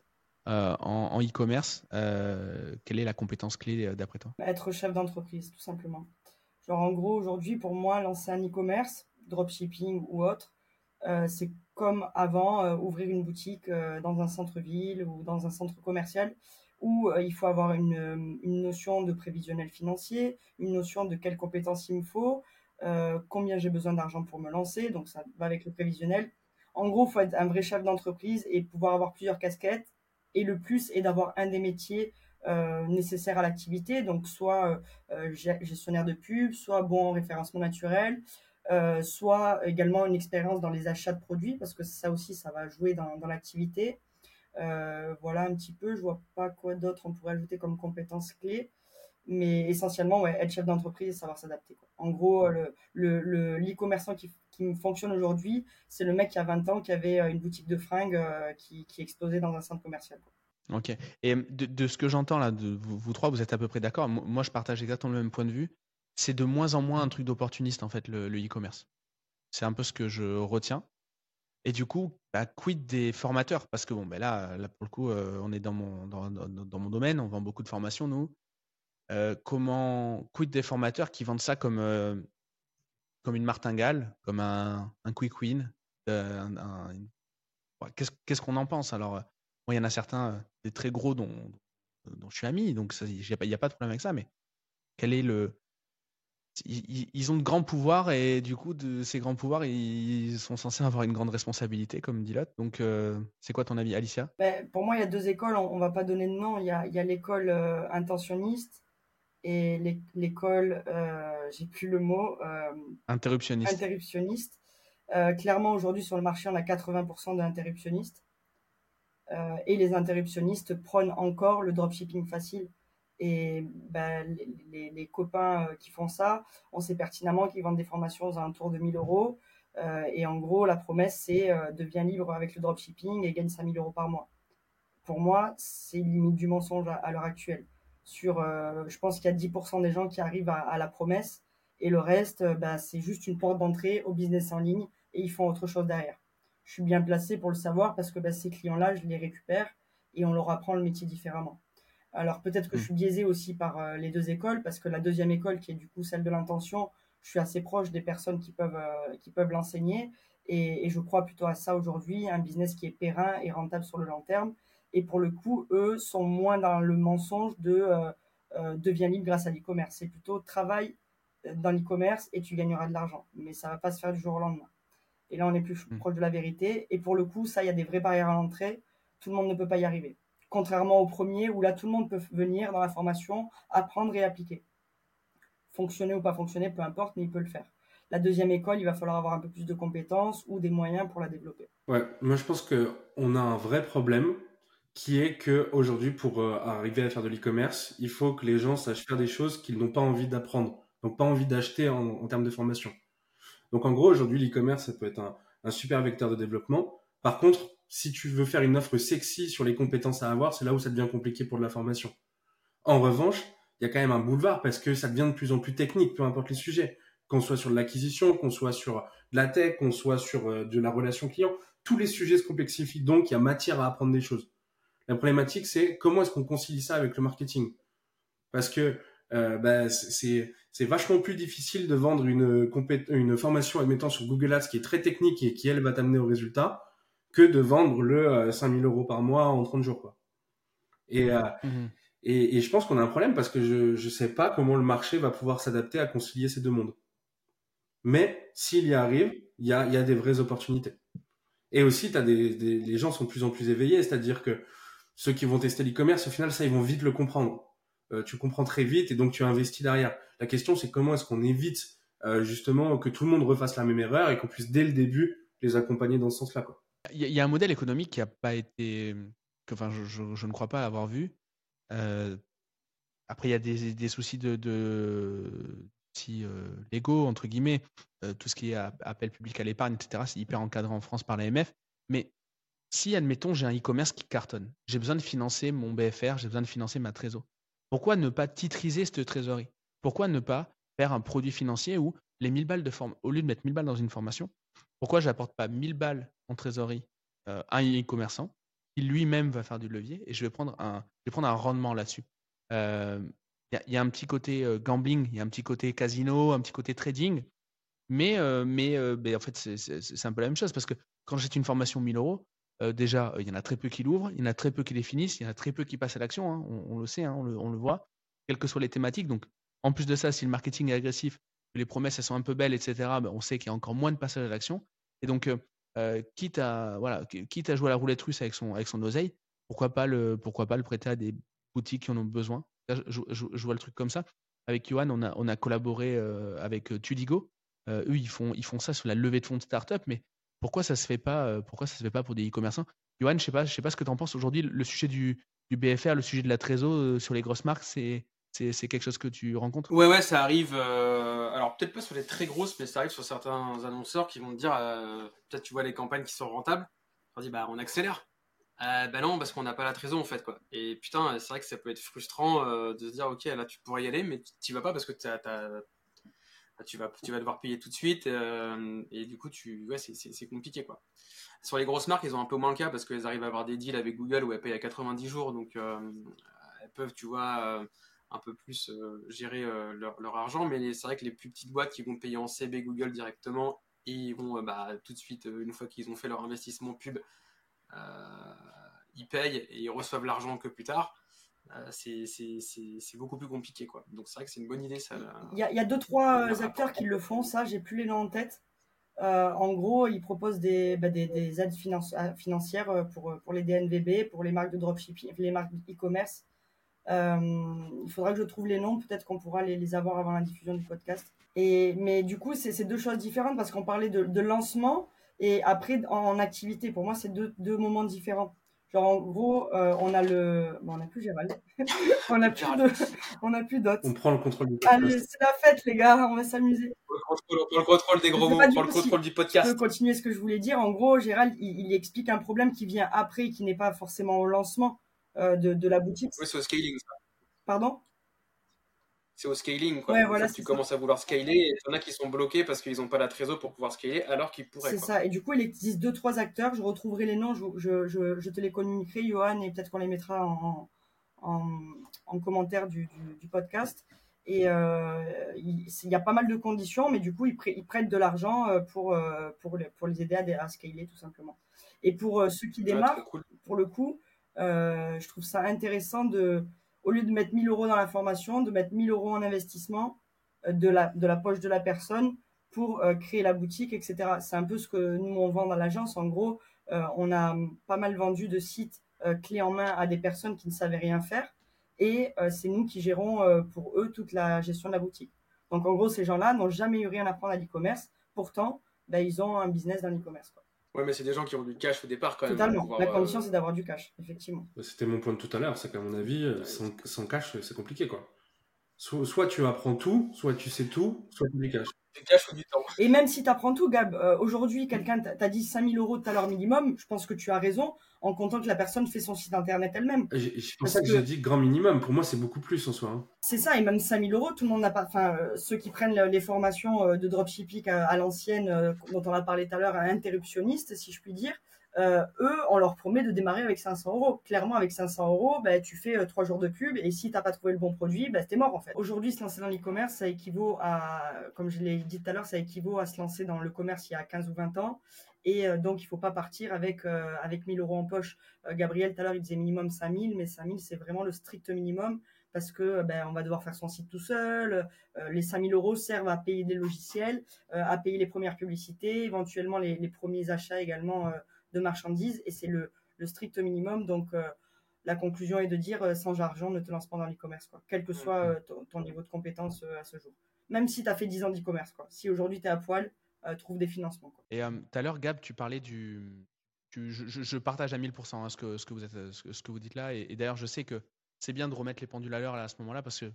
euh, en e-commerce, euh, quelle est la compétence clé euh, d'après toi?
Bah, Être chef d'entreprise, tout simplement. Genre, en gros, aujourd'hui, pour moi, lancer un e-commerce, dropshipping ou autre, euh, c'est comme avant, euh, ouvrir une boutique euh, dans un centre-ville ou dans un centre commercial où euh, il faut avoir une, euh, une notion de prévisionnel financier, une notion de quelles compétences il me faut, euh, combien j'ai besoin d'argent pour me lancer, donc ça va avec le prévisionnel. En gros, il faut être un vrai chef d'entreprise et pouvoir avoir plusieurs casquettes. Et le plus est d'avoir un des métiers nécessaires à l'activité, donc soit gestionnaire de pub, soit bon en référencement naturel, soit également une expérience dans les achats de produits, parce que ça aussi, ça va jouer dans l'activité. Euh, voilà un petit peu, je vois pas quoi d'autre on pourrait ajouter comme compétences clés, mais essentiellement, être chef d'entreprise et savoir s'adapter. En gros, le, le, le- l'e-commerçant qui, fonctionne aujourd'hui, c'est le mec qui a 20 ans, qui avait euh, une boutique de fringues euh, qui, explosait dans un centre commercial.
Ok. Et de, ce que j'entends là, de vous, trois, vous êtes à peu près d'accord. Mo- Moi, je partage exactement le même point de vue. C'est de moins en moins un truc d'opportuniste en fait, le e-commerce. C'est un peu ce que je retiens. Et du coup, bah, quid des formateurs? Parce que bon, ben là, là pour le coup, euh, on est dans mon, dans, dans- mon domaine, on vend beaucoup de formations, nous. Euh, comment quid des formateurs qui vendent ça comme, euh, comme une martingale, comme un, quick win Qu'est-ce qu'on en pense? Alors, moi, il y en a certains, des très gros dont, dont je suis ami, donc il n'y a pas de problème avec ça, mais quel est le. Ils, ont de grands pouvoirs et du coup, de ces grands pouvoirs, ils sont censés avoir une grande responsabilité, comme dit l'autre. Donc, euh, c'est quoi ton avis, Alicia?
Ben, pour moi, il y a deux écoles, on, on va pas donner de nom. Il y a, l'école euh, intentionniste et l'é- l'école, euh, j'ai plus le mot,
Interruptionniste.
interruptionniste. Clairement, aujourd'hui, sur le marché, on a 80% d'interruptionnistes. Et les interruptionnistes prônent encore le dropshipping facile. Et ben, les, copains euh, qui font ça, on sait pertinemment qu'ils vendent des formations aux alentours de 1000 euros. Euh, et en gros, la promesse, c'est euh, deviens libre avec le dropshipping et gagne 5000 euros par mois. Pour moi, c'est limite du mensonge à, l'heure actuelle. Sur, je pense qu'il y a 10% des gens qui arrivent à, la promesse et le reste, bah, c'est juste une porte d'entrée au business en ligne et ils font autre chose derrière. Je suis bien placé pour le savoir parce que bah, ces clients-là, je les récupère et on leur apprend le métier différemment. Alors peut-être que je suis biaisé aussi par euh, les deux écoles parce que la deuxième école, qui est du coup celle de l'intention, je suis assez proche des personnes qui peuvent, euh, qui peuvent l'enseigner et, et je crois plutôt à ça aujourd'hui, un business qui est périn et rentable sur le long terme. Et pour le coup, eux sont moins dans le mensonge de euh, euh, deviens libre grâce à l'e-commerce. C'est plutôt travail euh, dans l'e-commerce et tu gagneras de l'argent. Mais ça va pas se faire du jour au lendemain. Et là, on est plus
Mm.
proche de la vérité. Et pour le coup, ça, il y a des vraies barrières à l'entrée. Tout le monde ne peut pas y arriver. Contrairement au premier, où là, tout le monde peut venir dans la formation, apprendre et appliquer. Fonctionner ou pas fonctionner, peu importe, mais il peut le faire. La deuxième école, il va falloir avoir un peu plus de compétences ou des moyens pour la développer.
Ouais, moi je pense que on a un vrai problème qui est que aujourd'hui pour euh, arriver à faire de l'e-commerce, il faut que les gens sachent faire des choses qu'ils n'ont pas envie d'apprendre, donc pas envie d'acheter en, termes de formation. Donc en gros aujourd'hui l'e-commerce ça peut être un super vecteur de développement. Par contre, si tu veux faire une offre sexy sur les compétences à avoir, c'est là où ça devient compliqué pour de la formation. En revanche, il y a quand même un boulevard parce que ça devient de plus en plus technique, peu importe les sujets, qu'on soit sur l'acquisition, qu'on soit sur la tech, qu'on soit sur euh, de la relation client, tous les sujets se complexifient. Donc, il y a matière à apprendre des choses. La problématique, c'est comment est-ce qu'on concilie ça avec le marketing? Parce que euh, bah, c'est vachement plus difficile de vendre une, une formation, admettant sur Google Ads, qui est très technique et qui, elle, va t'amener au résultat, que de vendre le 5000 euros par mois en 30 jours. Quoi. Et, mmh et, et, je pense qu'on a un problème parce que je ne sais pas comment le marché va pouvoir s'adapter à concilier ces deux mondes. Mais s'il y arrive, il y a, y a, des vraies opportunités. Et aussi, as des, des, les gens sont de plus en plus éveillés, c'est-à-dire que ceux qui vont tester l'e-commerce, au final, ça, ils vont vite le comprendre. Euh, tu comprends très vite et donc tu investis derrière. La question, c'est comment est-ce qu'on évite euh, justement que tout le monde refasse la même erreur et qu'on puisse dès le début les accompagner dans ce sens-là.
Il y, a un modèle économique qui n'a pas été, que, enfin, je, ne crois pas avoir vu, euh, après, il y a des, soucis de, de si, euh, légaux, entre guillemets, euh, tout ce qui est appel public à l'épargne, etc. C'est hyper encadré en France par l'AMF. Mais si, admettons, j'ai un e-commerce qui cartonne, j'ai besoin de financer mon BFR, j'ai besoin de financer ma trésor. Pourquoi ne pas titriser cette trésorerie? Pourquoi ne pas faire un produit financier où les 1000 balles de forme, au lieu de mettre 1000 balles dans une formation, pourquoi j'apporte pas 1000 balles trésorerie à un e-commerçant qui lui-même va faire du levier et je vais prendre un, je vais prendre un rendement là-dessus. Il euh, y, a un petit côté euh, gambling, il y a un petit côté casino, un petit côté trading, mais, euh, mais, en fait, c'est un peu la même chose parce que quand j'ai une formation 1000 euros, déjà, il y en a très peu qui l'ouvrent, il y en a très peu qui les finissent, il y en a très peu qui passent à l'action, hein, on, le sait, hein, on, le, on, le, voit, quelles que soient les thématiques. Donc, en plus de ça, si le marketing est agressif, les promesses elles sont un peu belles, etc., ben, on sait qu'il y a encore moins de passage à l'action. Et donc, euh, quitte à voilà, quitte à jouer à la roulette russe avec son avec son oseille, pourquoi pas le prêter à des boutiques qui en ont besoin? Je, vois le truc comme ça. Avec Johan, on a collaboré euh, avec euh, Tudigo. eux, ils font ils font ça sur la levée de fonds de start-up, mais pourquoi ça ça se fait pas pour des e-commerçants? Johan, je je sais pas ce que tu en penses aujourd'hui. Le sujet du du BFR, le sujet de la trésor sur les grosses marques, c'est c'est quelque chose que tu rencontres?
Ouais, ouais, ça arrive. Euh, alors, peut-être pas sur les très grosses, mais ça arrive sur certains annonceurs qui vont te dire euh, peut-être tu vois les campagnes qui sont rentables. On dit bah, on accélère. Euh, bah non, parce qu'on n'a pas la trésor en fait. quoi. Et putain, c'est vrai que ça peut être frustrant de se dire ok, là tu pourrais y aller, mais tu vas pas parce que tu, vas, tu vas devoir payer tout de suite. et du coup, tu, ouais, c'est compliqué. quoi. Sur les grosses marques, ils ont un peu moins le cas parce qu'elles arrivent à avoir des deals avec Google où elles payent à 90 jours. Donc, elles peuvent, tu vois un peu plus euh, gérer euh, leur, argent. Mais c'est vrai que les plus petites boîtes qui vont payer en CB Google directement, ils vont euh, bah, tout de suite, une fois qu'ils ont fait leur investissement pub, ils payent et ils reçoivent l'argent que plus tard. c'est beaucoup plus compliqué. Quoi. Donc c'est vrai que c'est une bonne idée. Ça,
il, y a, il y a deux, trois acteurs qui le font, ça, j'ai plus les noms en tête. en gros, ils proposent des, bah, des, des aides financières pour, pour les DNVB, pour les marques de dropshipping, les marques e-commerce il faudra que je trouve les noms, peut-être qu'on pourra les, les, avoir avant la diffusion du podcast. Et, mais du coup, c'est deux choses différentes parce qu'on parlait de, de, lancement et après en, activité. Pour moi, c'est deux, deux, moments différents. Genre, en gros, euh, on a le. Bon, on n'a plus Gérald. <laughs> on n'a plus, de... on a plus d'autres.
On prend le contrôle du
podcast. Allez, c'est la fête, les gars. On va s'amuser.
On prend le contrôle des gros mots, on prend le contrôle du podcast.
Je peux continuer ce que je voulais dire. En gros, Gérald, il, il explique un problème qui vient après, qui n'est pas forcément au lancement. Euh, de, de, la boutique.
Oui, c'est au scaling. Ça.
Pardon?
C'est au scaling. Quoi.
Ouais, voilà,
tu commences à vouloir scaler et il y en a qui sont bloqués parce qu'ils n'ont pas la trésor pour pouvoir scaler alors qu'ils pourraient.
C'est ça. Et du coup, il existe deux, trois acteurs. Je retrouverai les noms. Je, je, je, je te les communiquerai, Johan, et peut-être qu'on les mettra en, en, en commentaire du, du, du, podcast. Et euh, il, y a pas mal de conditions, mais du coup, ils, ils prêtent de l'argent euh, pour, pour, les, pour les aider à, à, scaler, tout simplement. Et pour ceux qui démarrent, cool. pour le coup, je trouve ça intéressant de, au lieu de mettre 1000 euros dans la formation, de mettre 1000 euros en investissement euh, de la, de la poche de la personne pour euh, créer la boutique, etc. C'est un peu ce que nous, on vend dans l'agence. En gros, on a pas mal vendu de sites clés en main à des personnes qui ne savaient rien faire. Et c'est nous qui gérons pour eux toute la gestion de la boutique. Donc en gros, ces gens-là n'ont jamais eu rien à apprendre à l'e-commerce. Pourtant, bah, ils ont un business dans l'e-commerce.
Ouais, mais c'est des gens qui ont du cash au départ quand
même. Totalement. la condition, euh, c'est d'avoir du cash, effectivement.
Bah, c'était mon point de tout à l'heure, c'est qu'à mon avis, euh, sans, cash, c'est compliqué, quoi. Soit, tu apprends tout, soit tu sais tout, soit tu
du temps.
Et même si tu apprends tout, Gab, euh, aujourd'hui, quelqu'un t'a dit 5000 euros tout à l'heure minimum, je pense que tu as raison, en comptant que la personne fait son site internet elle-même.
Je pense que, j'ai dit grand minimum. Pour moi, c'est beaucoup plus en soi. Hein.
C'est ça, et même 5000 euros, tout le monde n'a pas. Enfin, euh, ceux qui prennent les formations euh, de dropshipping à, l'ancienne, dont on a parlé tout à l'heure, à interruptionniste, si je puis dire, euh, eux, on leur promet de démarrer avec 500 euros. Clairement, avec 500 euros, bah, tu fais euh, trois jours de pub et si tu n'as pas trouvé le bon produit, bah, t'es mort en fait. Aujourd'hui, se lancer dans l'e-commerce, ça équivaut à, comme je l'ai dit tout à l'heure, ça équivaut à se lancer dans le commerce il y a 15 ou 20 ans. Et euh, donc, il faut pas partir avec, avec 1000 euros en poche. Gabriel, tout à l'heure, il disait minimum 5000, mais 5000, c'est vraiment le strict minimum parce que ben, on va devoir faire son site tout seul. les 5000 euros servent à payer des logiciels, à payer les premières publicités, éventuellement les premiers achats également de marchandises et c'est le, strict minimum. Donc, euh, la conclusion est de dire euh, sans argent, ne te lance pas dans l'e-commerce, quoi. quel que soit euh, ton, niveau de compétence à ce jour. Même si tu as fait 10 ans d'e-commerce, quoi. Si aujourd'hui tu es à poil, trouve des financements. Quoi.
Et tout à l'heure, Gab, tu parlais du. je, partage à 1000% hein, ce, que, ce, que vous êtes, ce, que, vous dites là. Et, d'ailleurs, je sais que c'est bien de remettre les pendules à l'heure à ce moment-là parce que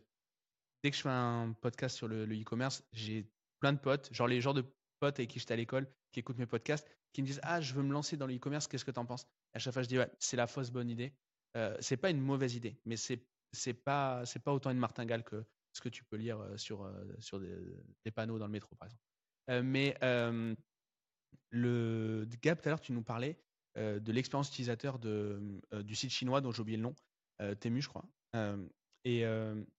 dès que je fais un podcast sur le e-commerce, j'ai plein de potes, genre les genres de potes avec qui j'étais à l'école, qui écoutent mes podcasts, qui me disent Ah, je veux me lancer dans le e-commerce, qu'est-ce que tu en penses? À chaque fois, je dis Ouais, c'est la fausse bonne idée. Euh, c'est pas une mauvaise idée, mais c'est c'est pas c'est pas autant une martingale que ce que tu peux lire euh, sur euh, sur des, panneaux dans le métro, par exemple. Euh, mais le Gap, tout à l'heure, tu nous parlais de l'expérience utilisateur de, du site chinois dont j'ai oublié le nom, Temu, je crois. Et,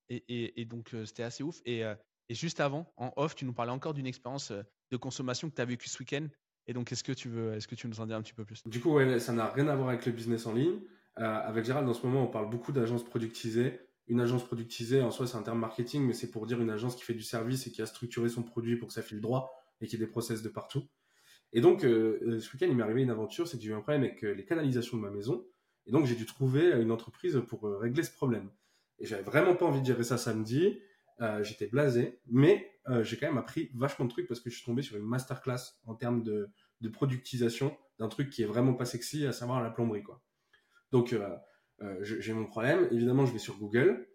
et, et, donc, c'était assez ouf. Et, et juste avant, en off, tu nous parlais encore d'une expérience de consommation que tu as vécue ce week-end et donc, est-ce que tu veux, est-ce que tu nous en dis un petit peu plus?
Du coup, ça n'a rien à voir avec le business en ligne. Euh, avec Gérald, en ce moment, on parle beaucoup d'agences productisées. Une agence productisée, en soi, c'est un terme marketing, mais c'est pour dire une agence qui fait du service et qui a structuré son produit pour que ça file droit et qui ait des process de partout. Et donc, euh, euh, ce week-end, il m'est arrivé une aventure, c'est que j'ai eu un problème avec les canalisations de ma maison. Et donc, j'ai dû trouver une entreprise pour régler ce problème. Et j'avais vraiment pas envie de gérer ça samedi. J'étais blasé, mais j'ai quand même appris vachement de trucs parce que je suis tombé sur une masterclass en termes de, de productisation d'un truc qui est vraiment pas sexy, à savoir la plomberie, quoi. Donc, euh, euh, j'ai mon problème. Évidemment, je vais sur Google.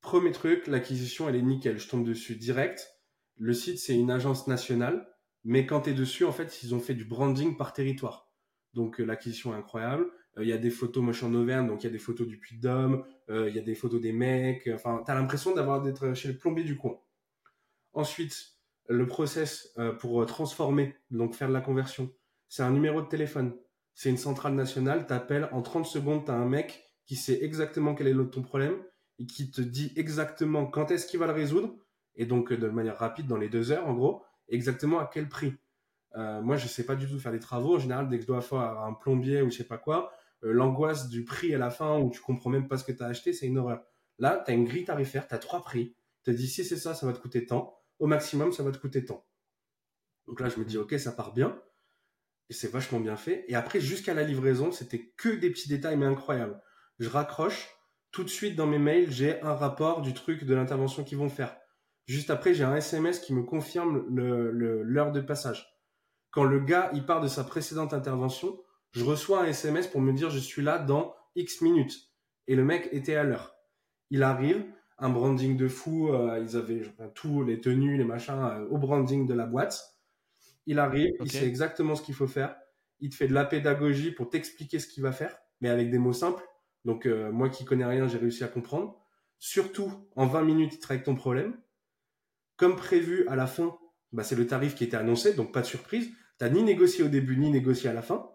Premier truc, l'acquisition, elle est nickel. Je tombe dessus direct. Le site, c'est une agence nationale. Mais quand tu es dessus, en fait, ils ont fait du branding par territoire. Donc, euh, l'acquisition est incroyable. Il y a des photos, moi je suis en Auvergne, donc il y a des photos du Puy-de-Dôme. Il y a des photos des mecs. Enfin, tu as l'impression d'avoir d'être chez le plombier du coin. Ensuite, le process euh, pour transformer, donc faire de la conversion, c'est un numéro de téléphone. C'est une centrale nationale, t'appelles, en 30 secondes, t'as un mec qui sait exactement quel est ton problème et qui te dit exactement quand est-ce qu'il va le résoudre, et donc de manière rapide, dans les deux heures en gros, exactement à quel prix. Euh, moi, je sais pas du tout faire des travaux. En général, dès que je dois faire un plombier ou je sais pas quoi, euh, l'angoisse du prix à la fin où tu comprends même pas ce que tu as acheté, c'est une horreur. Là, tu as une grille tarifaire, tu as trois prix. Tu te dis si c'est ça, ça va te coûter tant au maximum, ça va te coûter tant. Donc là, je me dis, ok, ça part bien. Et c'est vachement bien fait. Et après, jusqu'à la livraison, c'était que des petits détails, mais incroyables. Je raccroche. Tout de suite, dans mes mails, j'ai un rapport du truc de l'intervention qu'ils vont faire. Juste après, j'ai un SMS qui me confirme l'heure de passage. Quand le gars, il part de sa précédente intervention, je reçois un SMS pour me dire, je suis là dans X minutes. Et le mec était à l'heure. Il arrive, un branding de fou. Euh, ils avaient tous les tenues, les machins euh, au branding de la boîte. Il arrive, il sait exactement ce qu'il faut faire. Il te fait de la pédagogie pour t'expliquer ce qu'il va faire, mais avec des mots simples. Donc euh, moi qui connais rien, j'ai réussi à comprendre. Surtout, en 20 minutes, il te règle ton problème. Comme prévu, à la fin, bah, c'est le tarif qui était annoncé, donc pas de surprise. Tu ni négocié au début, ni négocié à la fin.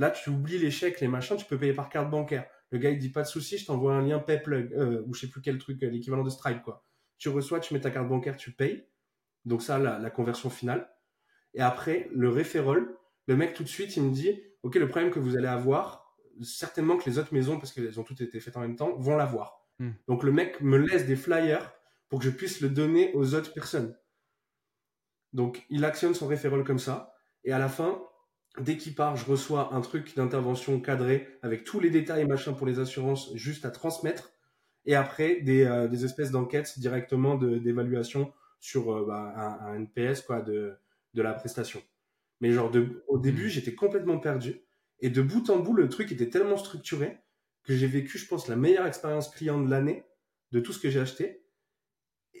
Là, tu oublies les chèques, les machins, tu peux payer par carte bancaire. Le gars, il dit pas de souci, je t'envoie un lien PayPlug, euh, ou je sais plus quel truc, euh, l'équivalent de Stripe, quoi. Tu reçois, tu mets ta carte bancaire, tu payes. Donc ça, la, conversion finale. Et après, le référol, le mec tout de suite, il me dit, OK, le problème que vous allez avoir, certainement que les autres maisons, parce qu'elles ont toutes été faites en même temps, vont l'avoir. Hmm. Donc le mec me laisse des flyers pour que je puisse le donner aux autres personnes. Donc il actionne son référol comme ça. Et à la fin, dès qu'il part, je reçois un truc d'intervention cadré avec tous les détails machin pour les assurances juste à transmettre. Et après, des, euh, des espèces d'enquêtes directement d'évaluation sur euh, bah, un, NPS quoi, de, de la prestation. Mais genre, de, au début, hmm. j'étais complètement perdu. Et de bout en bout, le truc était tellement structuré que j'ai vécu, je pense, la meilleure expérience client de l'année de tout ce que j'ai acheté.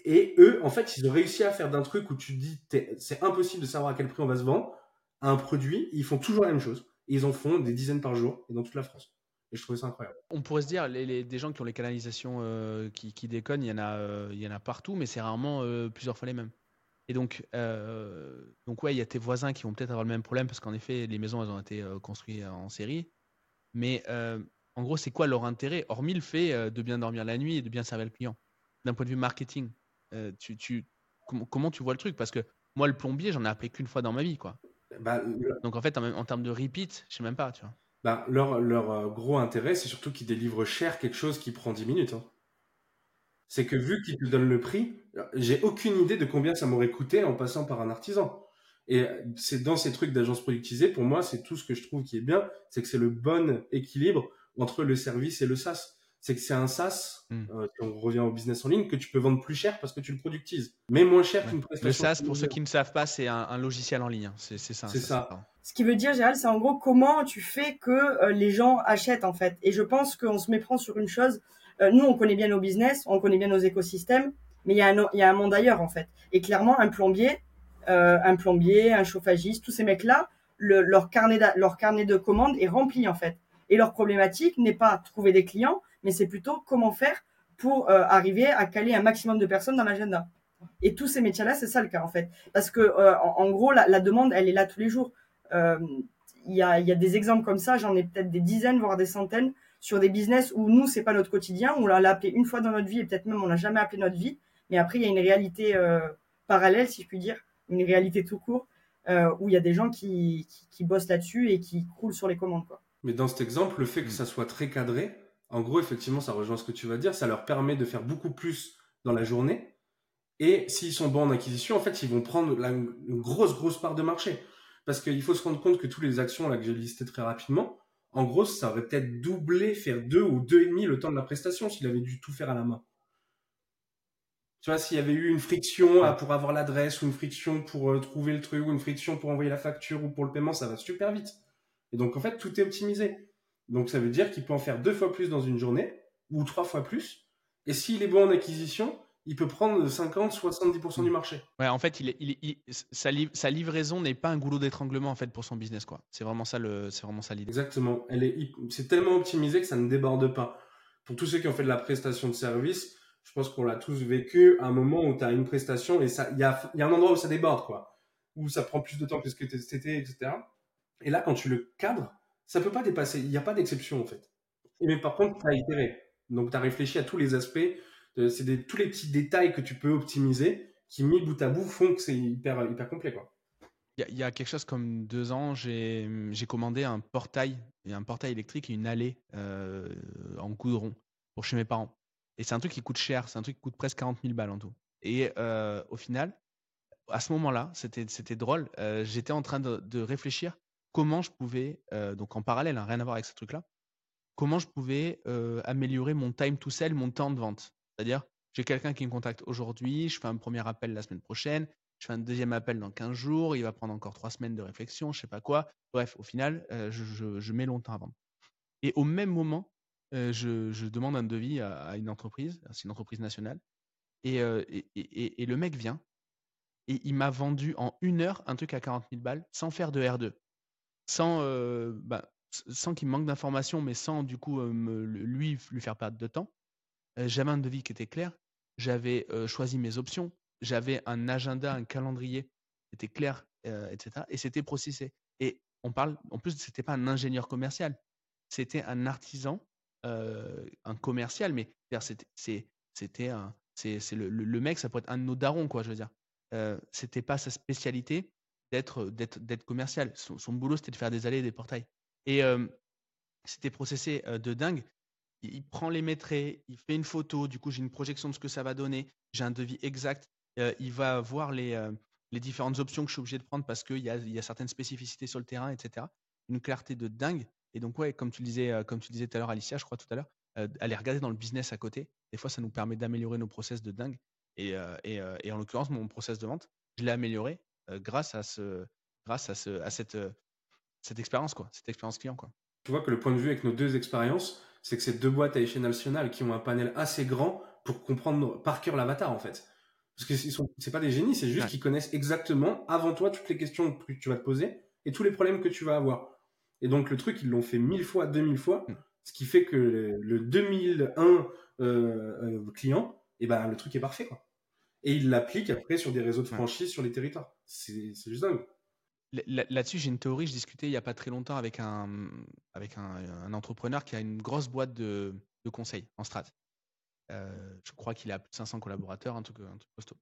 Et eux, en fait, ils ont réussi à faire d'un truc où tu te dis, c'est impossible de savoir à quel prix on va se vendre, un produit, ils font toujours la même chose. Ils en font des dizaines par jour, et dans toute la France. Et je trouvais ça incroyable.
On pourrait se dire, les, des gens qui ont les canalisations euh, qui, déconnent, il y, en a, euh, il y en a partout, mais c'est rarement euh, plusieurs fois les mêmes. Et donc, donc ouais, il y a tes voisins qui vont peut-être avoir le même problème, parce qu'en effet, les maisons, elles ont été construites en série. Mais en gros, c'est quoi leur intérêt, hormis le fait de bien dormir la nuit et de bien servir le client? D'un point de vue marketing, tu, tu, comment tu vois le truc? Parce que moi, le plombier, j'en ai appelé qu'une fois dans ma vie, quoi. Bah, donc en fait, en, en, termes de repeat, je sais même pas, tu vois.
Bah, leur, leur euh, gros intérêt, c'est surtout qu'ils délivrent cher quelque chose qui prend 10 minutes. Hein. C'est que vu qu'ils te donnent le prix, j'ai aucune idée de combien ça m'aurait coûté en passant par un artisan. Et c'est dans ces trucs d'agence productisée, pour moi, c'est tout ce que je trouve qui est bien, c'est que c'est le bon équilibre entre le service et le SaaS c'est que c'est un SaaS, euh, si on revient au business en ligne, que tu peux vendre plus cher parce que tu le productises, mais moins cher qu'une prestation.
Le SaaS, pour ceux qui ne savent pas, c'est un, logiciel en ligne. Hein. C'est ça.
C'est ça.
Ce qui veut dire, Gérald, c'est en gros comment tu fais que euh, les gens achètent en fait. Et je pense qu'on se méprend sur une chose. Euh, nous, on connaît bien nos business, on connaît bien nos écosystèmes, mais il y, a un, il y a un monde ailleurs en fait. Et clairement, un plombier, un plombier, un chauffagiste, tous ces mecs-là, leur carnet, leur carnet de commandes est rempli en fait. Et leur problématique n'est pas trouver des clients, mais c'est plutôt comment faire pour euh, arriver à caler un maximum de personnes dans l'agenda. Et tous ces métiers-là, c'est ça le cas en fait. Parce que euh, en, gros, la, demande, elle est là tous les jours. Euh, il y, a, des exemples comme ça, j'en ai peut-être des dizaines, voire des centaines, sur des business où nous, c'est pas notre quotidien, on l'a appelé une fois dans notre vie, et peut-être même on l'a jamais appelé notre vie. Mais après, il y a une réalité parallèle, si je puis dire, une réalité tout court, où il y a des gens qui, bossent là-dessus et qui croulent sur les commandes.
Mais dans cet exemple, le fait que ça soit très cadré, en gros, effectivement, ça rejoint ce que tu vas dire. Ça leur permet de faire beaucoup plus dans la journée. Et s'ils sont bons en acquisition, en fait, ils vont prendre une grosse, grosse part de marché. Parce qu'il faut se rendre compte que toutes les actions là, que j'ai listées très rapidement, en gros, ça aurait peut-être doublé, faire deux ou deux et demi le temps de la prestation s'il avait dû tout faire à la main. Tu vois, s'il y avait eu une friction pour avoir l'adresse, ou une friction pour euh, trouver le truc, ou une friction pour envoyer la facture, ou pour le paiement, ça va super vite. Et donc, en fait, tout est optimisé. Donc ça veut dire qu'il peut en faire deux fois plus dans une journée ou trois fois plus. Et s'il est bon en acquisition, il peut prendre 50-70% du marché.
Ouais, en fait, il sa, livraison n'est pas un goulot d'étranglement en fait pour son business quoi. C'est vraiment ça le, c'est vraiment ça l'idée.
Exactement. Elle est, c'est tellement optimisé que ça ne déborde pas. Pour tous ceux qui ont fait de la prestation de service, je pense qu'on l'a tous vécu à un moment où tu as une prestation et ça, il y a, y a un endroit où ça déborde quoi, où ça prend plus de temps que ce que c'était, etc. Et là, quand tu le cadres, ça peut pas dépasser. Il n'y a pas d'exception en fait. Mais par contre, tu as itéré. Donc tu as réfléchi à tous les aspects. C'est tous les petits détails que tu peux optimiser qui, mis bout à bout, font que c'est hyper, hyper complet. Quoi.
Il y, a quelque chose comme deux ans, j'ai commandé un portail, un portail électrique et une allée euh, en goudron pour chez mes parents. Et c'est un truc qui coûte cher, c'est un truc qui coûte presque 40 000 balles en tout. Et euh, au final, à ce moment-là, c'était drôle, euh, j'étais en train de, de, réfléchir comment je pouvais, euh, donc en parallèle, hein, rien à voir avec ce truc-là, comment je pouvais euh, améliorer mon time to sell, mon temps de vente. C'est-à-dire, j'ai quelqu'un qui me contacte aujourd'hui, je fais un premier appel la semaine prochaine, je fais un deuxième appel dans 15 jours, il va prendre encore trois semaines de réflexion, je sais pas quoi. Bref, au final, euh, je, mets longtemps à vendre. Et au même moment, je, demande un devis à, une entreprise, c'est une entreprise nationale, et, et, le mec vient, et il m'a vendu en une heure un truc à 40 000 balles sans faire de R2 sans, euh, bah, qu'il manque d'informations, mais sans du coup euh, lui faire perdre de temps. Euh, j'avais un devis qui était clair, j'avais choisi mes options, j'avais un agenda, un calendrier qui était clair, etc. Et c'était processé. Et on parle, en plus, c'était pas un ingénieur commercial, c'était un artisan, un commercial, mais c'était le, mec, ça pourrait être un de nos darons, quoi, je veux dire. c'était pas sa spécialité, d'être d'être commercial. Son, boulot, c'était de faire des allées et des portails. Et c'était processé de dingue. Il, prend les métraits, il fait une photo, du coup j'ai une projection de ce que ça va donner, j'ai un devis exact. il va voir les, les différentes options que je suis obligé de prendre parce qu'il y a, y a certaines spécificités sur le terrain, etc. Une clarté de dingue. Et donc, ouais, comme tu disais, comme tu disais tout à l'heure, Alicia, je crois tout à l'heure, aller regarder dans le business à côté. Des fois, ça nous permet d'améliorer nos process de dingue. Et, et, et en l'occurrence, mon process de vente, je l'ai amélioré euh, grâce à ce, grâce à ce, à cette, euh, cette expérience quoi, cette expérience client quoi.
Tu vois que le point de vue avec nos deux expériences, c'est que c'est deux boîtes à échelle nationale qui ont un panel assez grand pour comprendre par cœur l'avatar en fait. Parce que c'est pas des génies, c'est juste qu'ils connaissent exactement avant toi toutes les questions que tu vas te poser et tous les problèmes que tu vas avoir. Et donc le truc, ils l'ont fait mille fois, deux mille fois, mm. ce qui fait que le, 2001 euh, euh, client, et eh ben le truc est parfait quoi. Et ils l'appliquent après sur des réseaux de franchise sur les territoires. C'est juste dingue.
Là-dessus, j'ai une théorie. Je discutais il n'y a pas très longtemps avec un, avec un, entrepreneur qui a une grosse boîte de, de conseils en strat. Euh, je crois qu'il a plus de 500 collaborateurs, un truc, un truc costaud.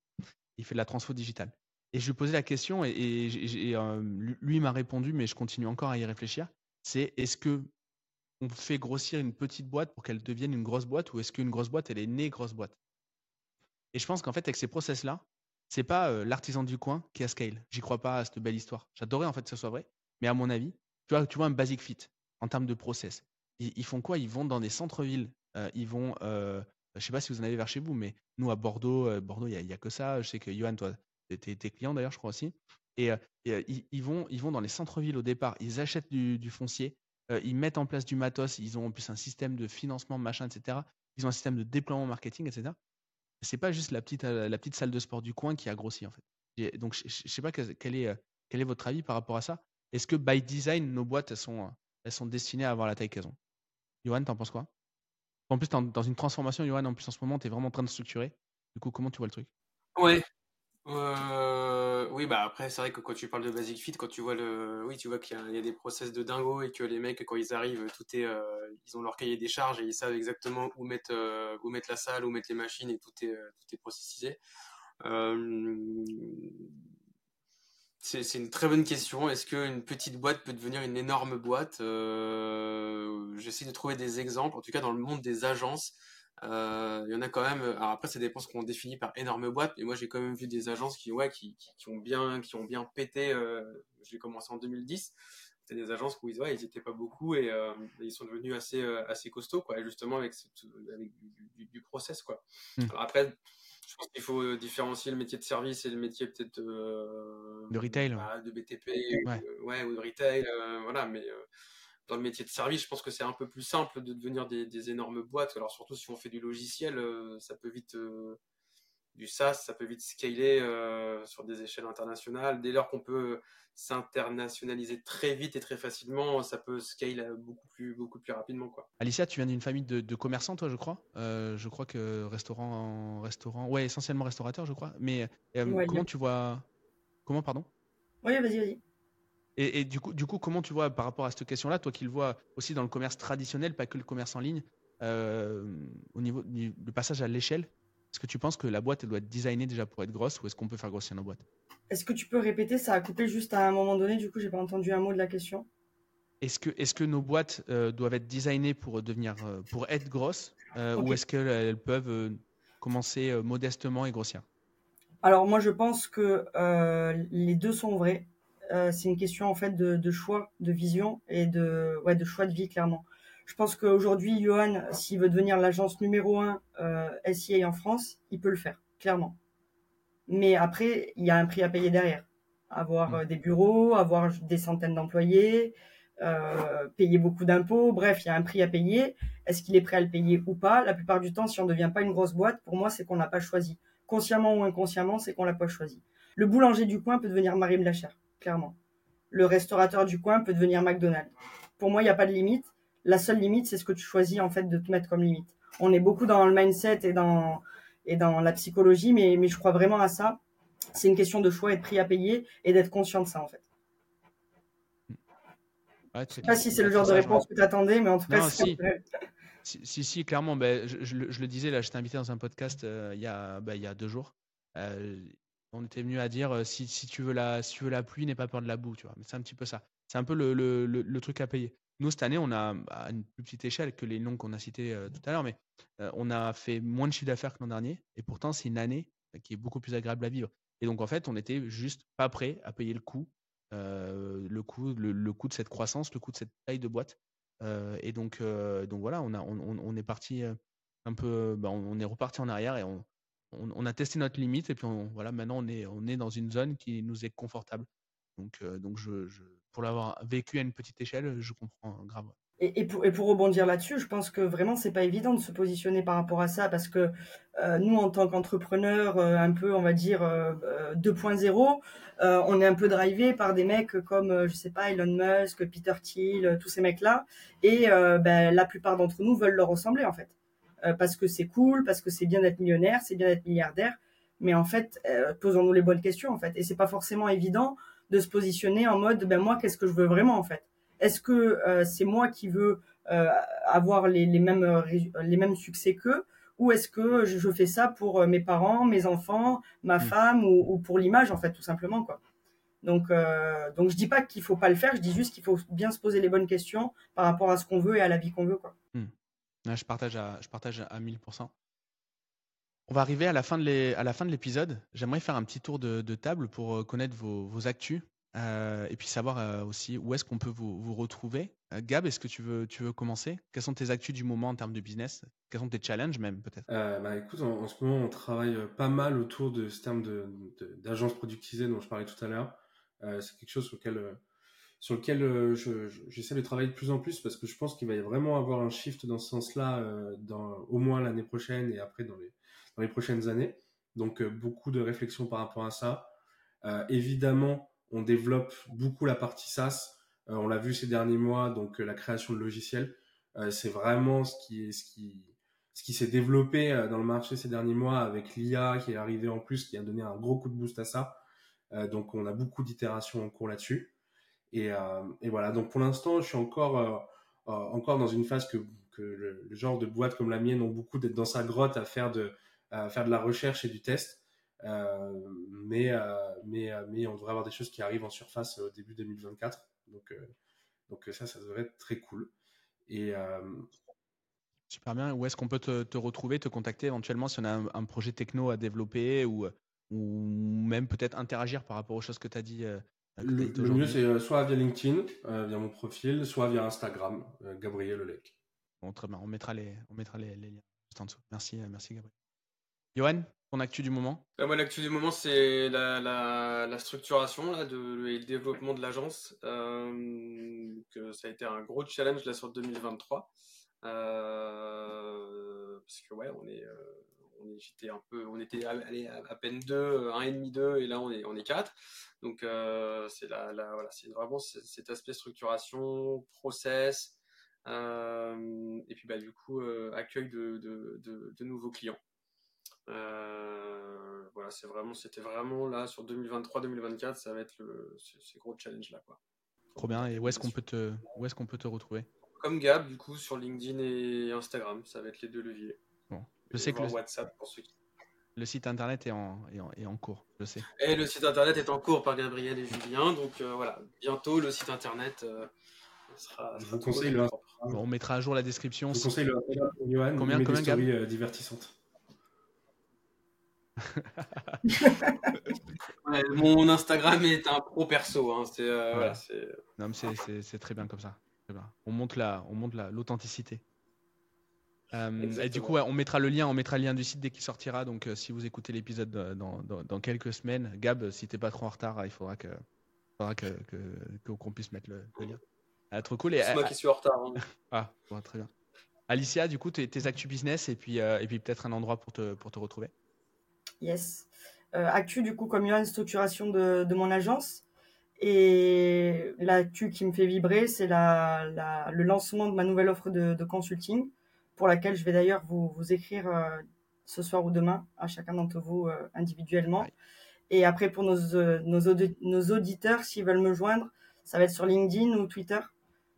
Il fait de la transfo digitale. Et je lui posais la question et, euh, lui m'a répondu, mais je continue encore à y réfléchir. C'est est-ce que on fait grossir une petite boîte pour qu'elle devienne une grosse boîte ou est-ce qu'une grosse boîte, elle est née grosse boîte? Et je pense qu'en fait, avec ces process-là, c'est pas euh, l'artisan du coin qui a scale. J'y crois pas à cette belle histoire. J'adorais en fait que ce soit vrai, mais à mon avis, tu vois, tu vois un basic fit en termes de process. Ils, font quoi? Ils vont dans des centres-villes. ils vont je sais pas si vous en avez vers chez vous, mais nous à Bordeaux, euh, Bordeaux, il n'y a, que ça. Je sais que Johan, toi, tu es, client d'ailleurs, je crois aussi. Et, euh, euh, ils, vont, ils vont dans les centres-villes au départ, ils achètent du, foncier, ils mettent en place du matos, ils ont en plus un système de financement, machin, etc. Ils ont un système de déploiement marketing, etc. C'est pas juste la petite, la petite salle de sport du coin qui a grossi en fait. donc je, sais pas quel est, quel est votre avis par rapport à ça. Est-ce que by design, nos boîtes, elles sont, sont destinées à avoir la taille qu'elles ont? Johan, t'en penses quoi? En plus, dans une transformation, Johan, en plus en ce moment, tu vraiment en train de structurer. Du coup, comment tu vois le truc?
Ouais. Euh, oui, bah après, c'est vrai que quand tu parles de Basic Fit, quand tu vois le. Oui, tu vois qu'il y, a des process de dingo et que les mecs, quand ils arrivent, tout est. Euh, ils ont leur cahier des charges et ils savent exactement où mettre, euh, où mettre la salle, où mettre les machines et tout est, tout est processisé. C'est une très bonne question. Est-ce qu'une petite boîte peut devenir une énorme boîte? J'essaie de trouver des exemples. En tout cas, dans le monde des agences, euh, il y en a quand même. Alors après, ça dépend ce qu'on définit par énorme boîte. Mais moi, j'ai quand même vu des agences qui, ouais, qui, qui, ont bien, qui ont bien pété. Euh, j'ai commencé en 2010. C'était des agences où ils, ouais, ils étaient pas beaucoup et, ils sont devenus assez, assez costauds, quoi. Et justement avec, avec du, du, process, quoi. Mmh. Alors après je pense qu'il faut euh, différencier le métier de service et le métier peut-être
euh, de retail,
bah, de BTP, ouais. ou de retail, euh, voilà. Mais dans le métier de service, je pense que c'est un peu plus simple de devenir des, énormes boîtes. Alors surtout si on fait du logiciel, ça peut vite du SaaS, ça peut vite scaler sur des échelles internationales. Dès lors qu'on peut s'internationaliser très vite et très facilement, ça peut scale beaucoup plus, beaucoup plus rapidement. Quoi.
Alicia, tu viens d'une famille de, commerçants, toi, je crois. Euh, je crois que restaurant, restaurant, ouais, essentiellement restaurateur, je crois. Mais euh, comment tu vois, comment, pardon?
Oui, vas-y, vas-y.
Et, du coup, du coup, comment tu vois par rapport à cette question-là, toi qui le vois aussi dans le commerce traditionnel, pas que le commerce en ligne, euh, au niveau du passage à l'échelle, est-ce que tu penses que la boîte elle doit être designée déjà pour être grosse ou est-ce qu'on peut faire grossir nos boîtes?
Est-ce que tu peux répéter? Ça a coupé juste à un moment donné, du coup, j'ai pas entendu un mot de la question.
Est-ce que, est que nos boîtes euh, doivent être designées pour devenir, euh, pour être grosses, euh, ou est-ce qu'elles peuvent commencer modestement et grossir?
Alors moi, je pense que les deux sont vrais. C'est une question en fait de, choix, de vision et de, ouais, de choix de vie clairement. Je pense qu'aujourd'hui, Johan, s'il veut devenir l'agence numéro un SIA en France, il peut le faire, clairement. Mais après, il y a un prix à payer derrière. Avoir mm. euh, des bureaux, avoir des centaines d'employés, euh, payer beaucoup d'impôts. Bref, il y a un prix à payer. Est-ce qu'il est prêt à le payer ou pas? La plupart du temps, si on ne devient pas une grosse boîte, pour moi, c'est qu'on n'a pas choisi. Consciemment ou inconsciemment, c'est qu'on l'a pas choisi. Le boulanger du coin peut devenir Marie Blachère, clairement. Le restaurateur du coin peut devenir McDonald's. Pour moi, il n'y a pas de limite. La seule limite, c'est ce que tu choisis en fait de te mettre comme limite. On est beaucoup dans le mindset et dans et dans la psychologie, mais, mais je crois vraiment à ça. C'est une question de choix et de prix à payer et d'être conscient de ça, en fait. Ouais, je sais pas si c'est le genre de réponse que tu attendais, mais en tout cas,
si. si. si, clairement. Ben, je, je, le disais, là, j'étais invité dans un podcast euh, il, y a, ben, il y a deux jours. Euh, on était venu à dire euh, si, tu veux la, la pluie, n'aie pas peur de la boue. Tu vois. C'est un petit peu ça. C'est un peu le, truc à payer. Nous, cette année, on a à une plus petite échelle que les noms qu'on a cités tout à l'heure, mais euh, on a fait moins de chiffre d'affaires que l'an dernier, et pourtant c'est une année qui est beaucoup plus agréable à vivre. Et donc en fait, on était juste pas prêt à payer le coût, euh, le coût, le, de cette croissance, le coût de cette taille de boîte. Euh, et donc, donc voilà, on, est parti un peu, bah, on est reparti en arrière et on, on, a testé notre limite et puis voilà, maintenant on est, on est dans une zone qui nous est confortable. Donc, donc je, pour l'avoir vécu à une petite échelle, je comprends grave.
Et, pour, et, pour, rebondir là-dessus, je pense que vraiment c'est pas évident de se positionner par rapport à ça parce que euh, nous en tant qu'entrepreneurs euh, un peu on va dire euh, 2.0, euh, on est un peu drivé par des mecs comme je sais pas Elon Musk, Peter Thiel, tous ces mecs là et ben, la plupart d'entre nous veulent leur ressembler en fait parce que c'est cool, parce que c'est bien d'être millionnaire, c'est bien d'être milliardaire, mais en fait posons-nous les bonnes questions en fait et c'est pas forcément évident de se positionner en mode ben moi qu'est-ce que je veux vraiment en fait? Est-ce que euh, c'est moi qui veux euh, avoir les, mêmes, euh, les mêmes succès qu'eux? Ou est-ce que je, fais ça pour mes parents, mes enfants, ma mmh. femme ou, pour l'image en fait tout simplement quoi. Donc euh, donc je dis pas qu'il faut pas le faire, je dis juste qu'il faut bien se poser les bonnes questions par rapport à ce qu'on veut et à la vie qu'on veut quoi.
Mmh. Je partage à je partage à 1000%. On va arriver à la fin de l'épisode. J'aimerais faire un petit tour de, table pour connaître vos, vos actus. Euh, et puis savoir euh, aussi où est-ce qu'on peut vous, retrouver. Euh, Gab, est-ce que tu veux, commencer? Quelles sont tes actus du moment en termes de business? Quels sont tes challenges même peut-être?
Bah, Écoute, en, ce moment, on travaille pas mal autour de ce terme d'agence de, productisée dont je parlais tout à l'heure. c'est quelque chose sur lequel, sur lequel j'essaie de travailler de plus en plus parce que je pense qu'il va vraiment avoir un shift dans ce sens-là au moins l'année prochaine et après dans les, prochaines années. Donc beaucoup de réflexions par rapport à ça. évidemment, on développe beaucoup la partie SaaS. Euh, on l'a vu ces derniers mois, donc euh, la création de logiciels, euh, c'est vraiment ce qui ce qui s'est développé dans le marché ces derniers mois avec l'IA qui est arrivé en plus, qui a donné un gros coup de boost à ça. donc on a beaucoup d'itérations en cours là-dessus. Et, voilà. Donc pour l'instant, je suis encore encore dans une phase que, le, genre de boîte comme la mienne ont beaucoup d'être dans sa grotte à faire de faire de la recherche et du test. Euh, mais, euh, mais, euh, mais on devrait avoir des choses qui arrivent en surface au début 2024. Donc, donc ça, ça devrait être très cool. Et,
Super bien. Où est-ce qu'on peut te, retrouver, te contacter éventuellement si on a un, projet techno à développer ou, ou même peut-être interagir par rapport aux choses que tu as dit
Le, mieux, c'est soit via LinkedIn, via mon profil, soit via Instagram, Gabriel Olek.
Bon, très bien. On mettra les, on mettra les, liens juste en dessous. Merci, merci Gabriel. Johan ton actu du moment?
Euh, Moi, l'actu du moment, c'est la, structuration là, de, et le développement de l'agence. Euh, ça a été un gros challenge là, sur 2023. Euh, parce que, ouais, on est. on était un peu, on était allé à, peine deux, un et demi deux, et là on est on est quatre. Donc c'est la, voilà, c'est vraiment cet aspect structuration, process, et puis bah du coup accueil de, de nouveaux clients. Euh, voilà, c'est vraiment, c'était vraiment là sur 2023-2024, ça va être le, ces gros challenge là quoi.
Trop bien. Et où est-ce qu'on peut te, où est-ce qu'on peut te retrouver?
Comme Gab, du coup, sur LinkedIn et Instagram, ça va être les deux leviers.
Bon, je sais que le... WhatsApp pour ceux qui... Le site internet est en, est en, cours, je sais.
Et le site internet est en cours par Gabriel et Julien, donc euh, voilà, bientôt le site internet euh, sera.
Je vous conseille le.
on mettra à jour la description.
Je vous conseille le. Johan, combien, combien, Gab divertissantes. <laughs>
mon Instagram est un pro perso. Hein. C'est, euh,
non, mais c'est, très bien comme ça. On monte la, on monte l'authenticité. Euh, et du coup, on mettra le lien, on mettra le lien du site dès qu'il sortira. Donc, euh, si vous écoutez l'épisode dans, dans, quelques semaines, Gab, si t'es pas trop en retard, il faudra que, faudra que, qu'on puisse mettre le, lien. Ah, trop cool.
C'est moi qui suis en retard. Hein. <laughs>
ah, très bien. Alicia, du coup, tes, tes actus business et puis, et puis peut-être un endroit pour te, pour te retrouver.
Yes. Euh, actu, du coup, comme il y a une structuration de, de mon agence. Et l'actu qui me fait vibrer, c'est la, la, le lancement de ma nouvelle offre de, de consulting, pour laquelle je vais d'ailleurs vous, vous écrire euh, ce soir ou demain à chacun d'entre vous euh, individuellement. Et après, pour nos, nos, nos auditeurs, s'ils veulent me joindre, ça va être sur LinkedIn ou Twitter.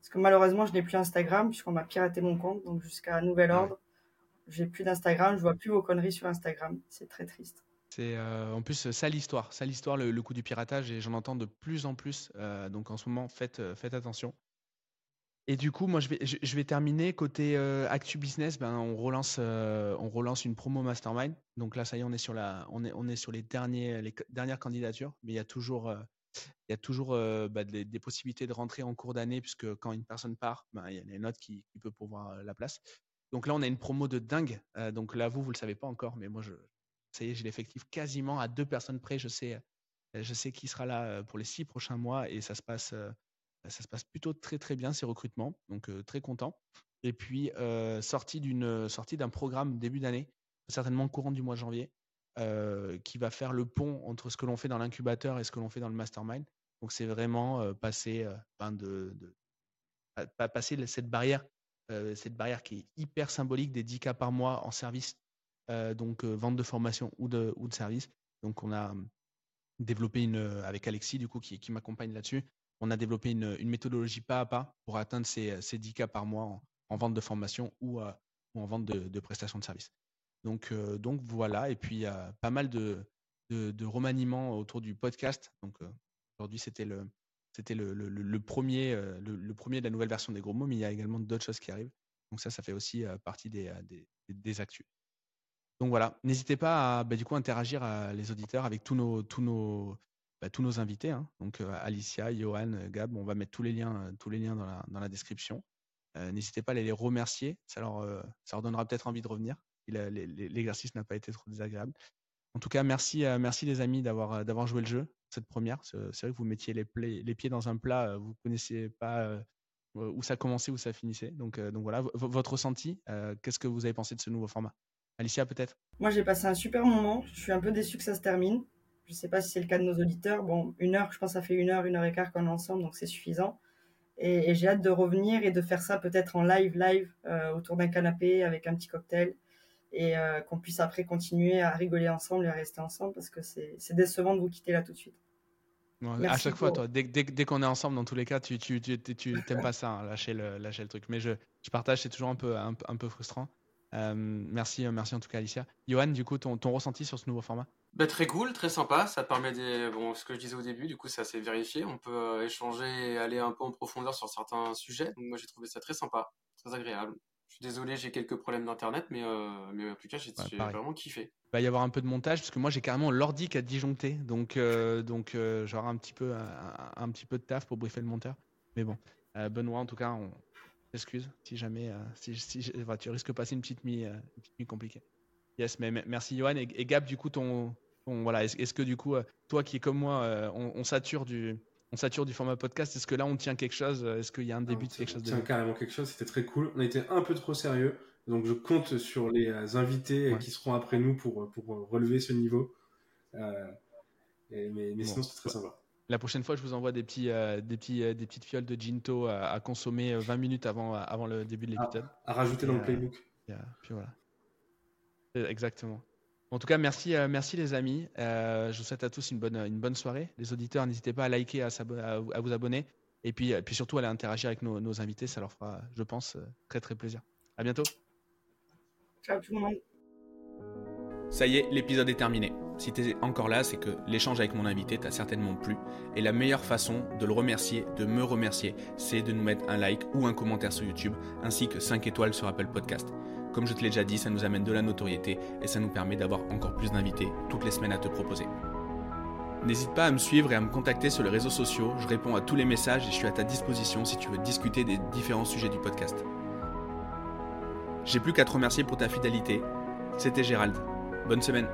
Parce que malheureusement, je n'ai plus Instagram, puisqu'on m'a piraté mon compte. Donc, jusqu'à nouvel ordre, j'ai plus d'Instagram, je vois plus vos conneries sur Instagram. C'est très triste.
C'est euh, en plus ça l'histoire, ça l'histoire, le, coup du piratage, et j'en entends de plus en plus. Euh, donc en ce moment, faites, euh, faites attention. Et du coup, moi, je vais, terminer côté Actu Business. Ben, on relance, on relance une promo mastermind. Donc là, ça y est, on est sur la, on est, on est sur les derniers, les dernières candidatures. Mais il y a toujours, il y a toujours bah, des, possibilités de rentrer en cours d'année, puisque quand une personne part, ben, il y a les notes qui, qui peut pouvoir la place. Donc là, on a une promo de dingue. donc là, vous, vous le savez pas encore, mais moi, ça y est, j'ai l'effectif quasiment à deux personnes près. Je sais, Je sais qu'il sera là pour les six prochains mois et ça se passe, ça se passe plutôt très très bien ces recrutements, donc très content. Et puis sortie d'une sortie d'un programme début d'année, certainement courant du mois de janvier, qui va faire le pont entre ce que l'on fait dans l'incubateur et ce que l'on fait dans le mastermind. Donc c'est vraiment passer, de, passer cette barrière, cette barrière qui est hyper symbolique des 10 cas par mois en service, donc vente de formation ou de, ou de service. Donc on a développé une, avec Alexis du coup qui, qui m'accompagne là-dessus, on a développé une, méthodologie pas à pas pour atteindre ces, ces 10 cas par mois en, vente de formation ou, ou en vente de, prestations de service. Donc, donc voilà, et puis a pas mal de, remaniements autour du podcast. Donc aujourd'hui c'était le, premier, de la nouvelle version des gros mots, mais il y a également d'autres choses qui arrivent. Donc ça, ça fait aussi partie des, des, actus. Donc voilà, n'hésitez pas à bah, du coup interagir à les auditeurs avec tous nos bah, tous nos invités. Hein. Donc Alicia, Johan, Gab, on va mettre tous les liens liens dans la, description. n'hésitez pas à les remercier, ça leur donnera peut-être envie de revenir. L'exercice n'a pas été trop désagréable. En tout cas, merci merci les amis d'avoir joué le jeu cette première. C'est vrai que vous mettiez les, pieds dans un plat, vous connaissiez pas où ça commençait, où ça finissait. Donc voilà, votre ressenti, qu'est-ce que vous avez pensé de ce nouveau format? Alicia, peut-être?
Moi, j'ai passé un super moment. Je suis un peu déçu que ça se termine. Je ne sais pas si c'est le cas de nos auditeurs. Bon, une heure, je pense que ça fait une heure, une heure et quart qu'on est ensemble, donc c'est suffisant. Et, j'ai hâte de revenir et de faire ça peut-être en live, live, euh, autour d'un canapé avec un petit cocktail et euh, qu'on puisse après continuer à rigoler ensemble et à rester ensemble parce que c'est décevant de vous quitter là tout de suite.
à chaque fois, toi, dès, dès, qu'on est ensemble, dans tous les cas, tu tu, tu, pas ça, hein, lâcher, le, lâcher le truc. Mais je, je partage, c'est toujours un peu, un, un peu frustrant. Euh, merci, merci en tout cas Alicia. Johan, du coup, ton, ton ressenti sur ce nouveau format?
Bah, Très cool, très sympa. Ça permet des. Bon, ce que je disais au début, du coup, ça s'est vérifié. On peut euh, échanger et aller un peu en profondeur sur certains sujets. Donc, moi, j'ai trouvé ça très sympa, très agréable. Je suis désolé, j'ai quelques problèmes d'internet, mais, mais en tout cas, j'ai vraiment kiffé.
Il va y avoir un peu de montage parce que moi, j'ai carrément l'ordi qui a disjoncté. Donc, donc j'aurai un, petit peu, un, un, petit peu de taf pour briefer le monteur. Mais bon, Benoît, en tout cas, on, Excuse si jamais euh, si, si tu risques de passer une petite nuit, euh, une petite nuit compliquée. Yes, mais merci Johan et, Gab. Du coup, ton, voilà, est-ce que du coup, euh, toi qui es comme moi, on, sature du on sature du format podcast. Est-ce que là, on tient quelque chose Est-ce qu'il y a un début de quelque chose
On tient carrément quelque chose. C'était très cool. On a été un peu trop sérieux. Donc, je compte sur les invités qui seront après nous pour, pour relever ce niveau. mais, mais sinon, c'est très sympa.
La prochaine fois, je vous envoie des, petits, euh, des, petits, euh, des petites fioles de Ginto à, consommer 20 euh, minutes avant, avant le début de l'épisode.
À, rajouter dans le playbook.
puis voilà. Exactement. En tout cas, merci, merci les amis. je vous souhaite à tous une bonne, une bonne soirée. Les auditeurs, n'hésitez pas à liker, à, à, vous abonner. Et puis, puis surtout, à aller interagir avec nos, nos, invités. Ça leur fera, je pense, très très plaisir. À bientôt.
Ciao tout le monde.
Ça y est, l'épisode est terminé. Si tu es encore là, c'est que l'échange avec mon invité t'a certainement plu. Et la meilleure façon de le remercier, de me remercier, c'est de nous mettre un like ou un commentaire sur YouTube, ainsi que 5 étoiles sur Apple Podcast. Comme je te l'ai déjà dit, ça nous amène de la notoriété et ça nous permet d'avoir encore plus d'invités toutes les semaines à te proposer. N'hésite pas à me suivre et à me contacter sur les réseaux sociaux, je réponds à tous les messages et je suis à ta disposition si tu veux discuter des différents sujets du podcast. J'ai plus qu'à te remercier pour ta fidélité. C'était Gérald. Bonne semaine